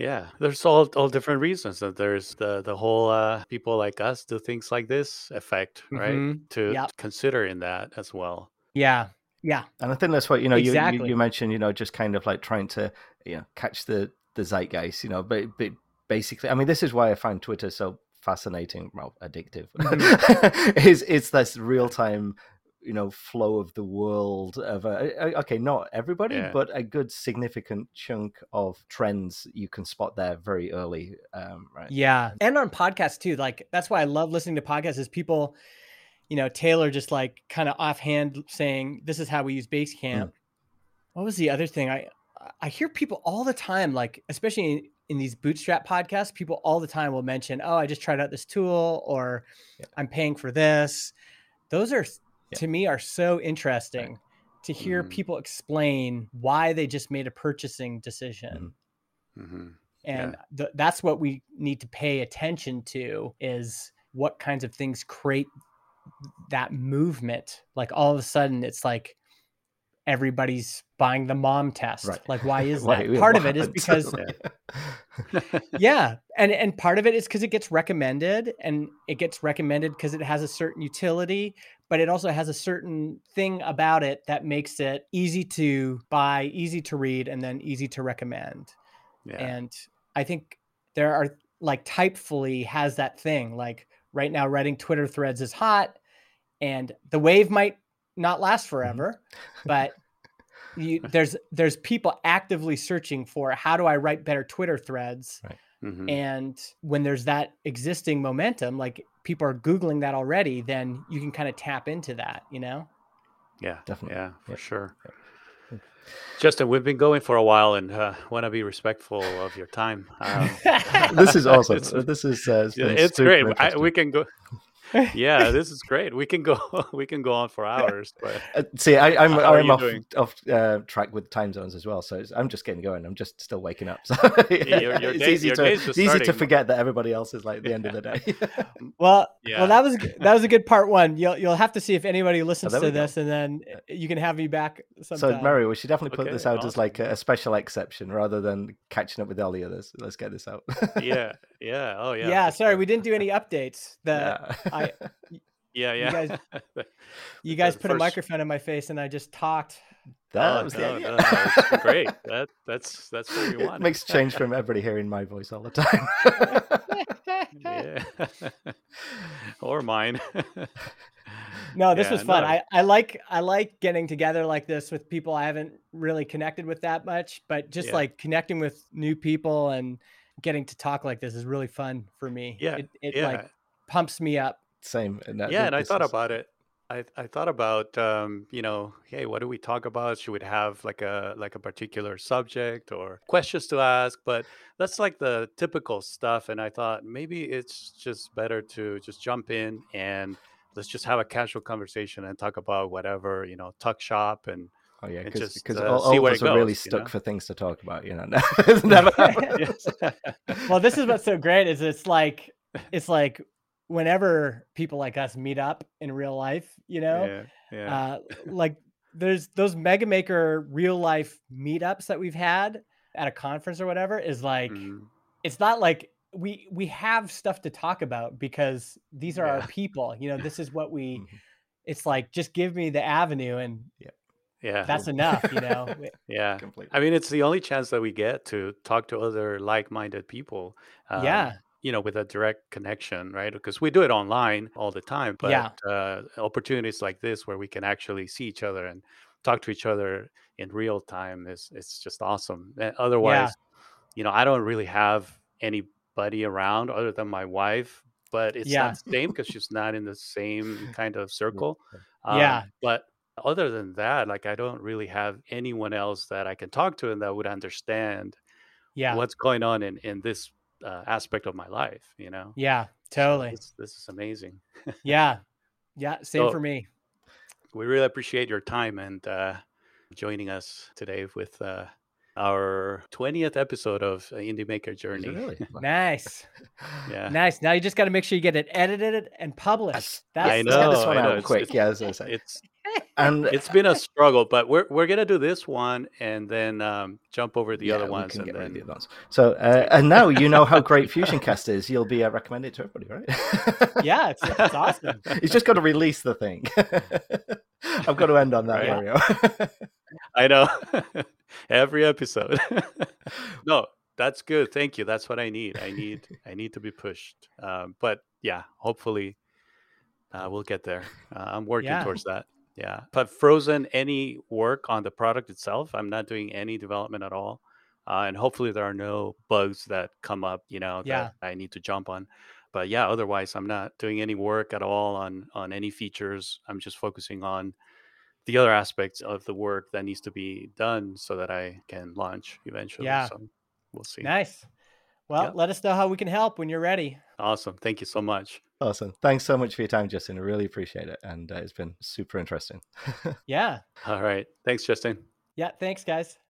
Yeah, there's all all different reasons. That there's the the whole uh, people like us do things like this effect, right? Mhm. To Yep. consider in that as well. yeah yeah And I think that's what you know. You, you you mentioned you know just kind of like trying to you know catch the the zeitgeist. You know, but but basically, I mean, this is why I find Twitter so fascinating, well, addictive. [LAUGHS] is it's this real time you know flow of the world of a, okay not everybody Yeah. but a good significant chunk of trends you can spot there very early um right Yeah. And on podcasts too. Like that's why I love listening to podcasts is people, you know, Taylor just like kind of offhand saying, This is how we use Basecamp. Mm. What was the other thing? I I hear people all the time, like especially in, in these bootstrap podcasts, people all the time will mention, Oh, I just tried out this tool or Yeah. I'm paying for this. Those are Yeah. to me are so interesting to hear Mhm. people explain why they just made a purchasing decision. Hmm and th- that's what we need to pay attention to is what kinds of things create that movement. Like all of a sudden it's like everybody's buying the mom test. Right. like why is [LAUGHS] that? yeah, part of it is because [LAUGHS] yeah. And and part of it is because it gets recommended and it gets recommended because it has a certain utility but it also has a certain thing about it that makes it easy to buy easy to read and then easy to recommend yeah. and I think there are like Typefully has that thing. Like right now, writing Twitter threads is hot, and the wave might not last mm-hmm. forever, [LAUGHS] but you, there's there's people actively searching for how do I write better Twitter threads, Right. Mhm. and when there's that existing momentum, like people are googling that already, then you can kind of tap into that, you know. Yeah, Definitely. Yeah, for Yeah. sure. Justin, we've been going for a while, and uh, want to be respectful of your time. Um, [LAUGHS] this is awesome. [LAUGHS] It's- this is uh, it's, it's great. I, we can go. Yeah, [LAUGHS] this is great. We can go. [LAUGHS] We can go on for hours. But Uh, see, I, I'm I'm off, doing? off uh, track with time zones as well, so it's, I'm just getting going. I'm just still waking up, [LAUGHS] so your- your it's day- easy your to day's it's just easy to forget that everybody else is like the end of the day. Well, Yeah. well, that was that was a good part one. You'll you'll have to see if anybody listens there to we go. this, and then uh, you can have me back sometime. so, Mary, we should definitely put this Okay, out as like a, a special exception rather than catching up with all the others. Let's get this out. yeah, yeah. Oh yeah. yeah, sorry, sure. we didn't do any updates. The yeah. I [LAUGHS] Yeah, yeah. guys- [LAUGHS] you guys the put a microphone in my face, and I just talked. that Oh, was the idea. no, no, it's great. That that's that's what we It want. makes change from everybody hearing my voice all the time. yeah, [LAUGHS] or mine. No, this Yeah, was fun. no. I, I like I like getting together like this with people I haven't really connected with that much, but just Yeah. like connecting with new people and getting to talk like this is really fun for me. Yeah, it, it yeah, like pumps me up. Same. And that- yeah. And I thought is- about it. I I thought about um, you know, hey, what do we talk about? Should we have like a like a particular subject or questions to ask? But that's like the typical stuff. And I thought maybe it's just better to just jump in and let's just have a casual conversation and talk about whatever you know, tuck shop and Oh yeah, and because uh, all, see all where of us it are really goes, you stuck know? for things to talk about. You know, It's [LAUGHS] [LAUGHS] never happens. Well, this is what's so great is it's like it's like whenever people like us meet up in real life, you know, yeah, yeah. uh, like there's those mega maker real life meetups that we've had at a conference or whatever is like Mhm. it's not like we we have stuff to talk about because these are our people you know this is what [LAUGHS] we Mhm. it's like just give me the avenue and yeah, that's enough you know [LAUGHS] yeah. Completely. I mean, it's the only chance that we get to talk to other like-minded people. um, yeah you know, with a direct connection, right? Because we do it online all the time, but Yeah. uh, opportunities like this where we can actually see each other and talk to each other in real time is it's just awesome. And otherwise, you know, I don't really have anybody around other than my wife, but it's Yeah. not the same because she's not in the same kind of [LAUGHS] circle. Yeah. Um, but other than that, like I don't really have anyone else that I can talk to and that would understand yeah what's going on in in this uh, aspect of my life. You know, yeah So totally This, this is amazing. [LAUGHS] yeah yeah same So- for me We really appreciate your time and uh, joining us today with uh, our twentieth episode of uh, Indie Maker Journey. really? [LAUGHS] nice Yeah. nice now you just got to make sure you get it edited and published that's I Let's get know, this one I know, out it's- quick. it's- yeah, as I. It's And it's been a struggle, but we're we're gonna do this one and then um, jump over the yeah, other ones and get rid of the other ones. So, uh, and now you know how great FusionCast is. You'll be uh, recommended to everybody, right? yeah it's, it's awesome [LAUGHS] He's just got to release the thing. [LAUGHS] I've got to end on that, Right. Mario. [LAUGHS] I know every episode. no, that's good. Thank you. That's what I need. I need I need to be pushed. Um, but yeah, hopefully uh, we'll get there. Uh, I'm working Yeah. towards that. Yeah, but frozen any work on the product itself. I'm not doing any development at all, uh, and hopefully there are no bugs that come up. You know Yeah. that I need to jump on. But yeah, otherwise I'm not doing any work at all on on any features. I'm just focusing on the other aspects of the work that needs to be done so that I can launch eventually. Yeah. So we'll see. nice well Yeah. let us know how we can help when you're ready Awesome. Thank you so much. awesome. Thanks so much for your time, Justin. I really appreciate it. And uh, it's been super interesting. [LAUGHS] yeah All right. Thanks, Justin. yeah thanks guys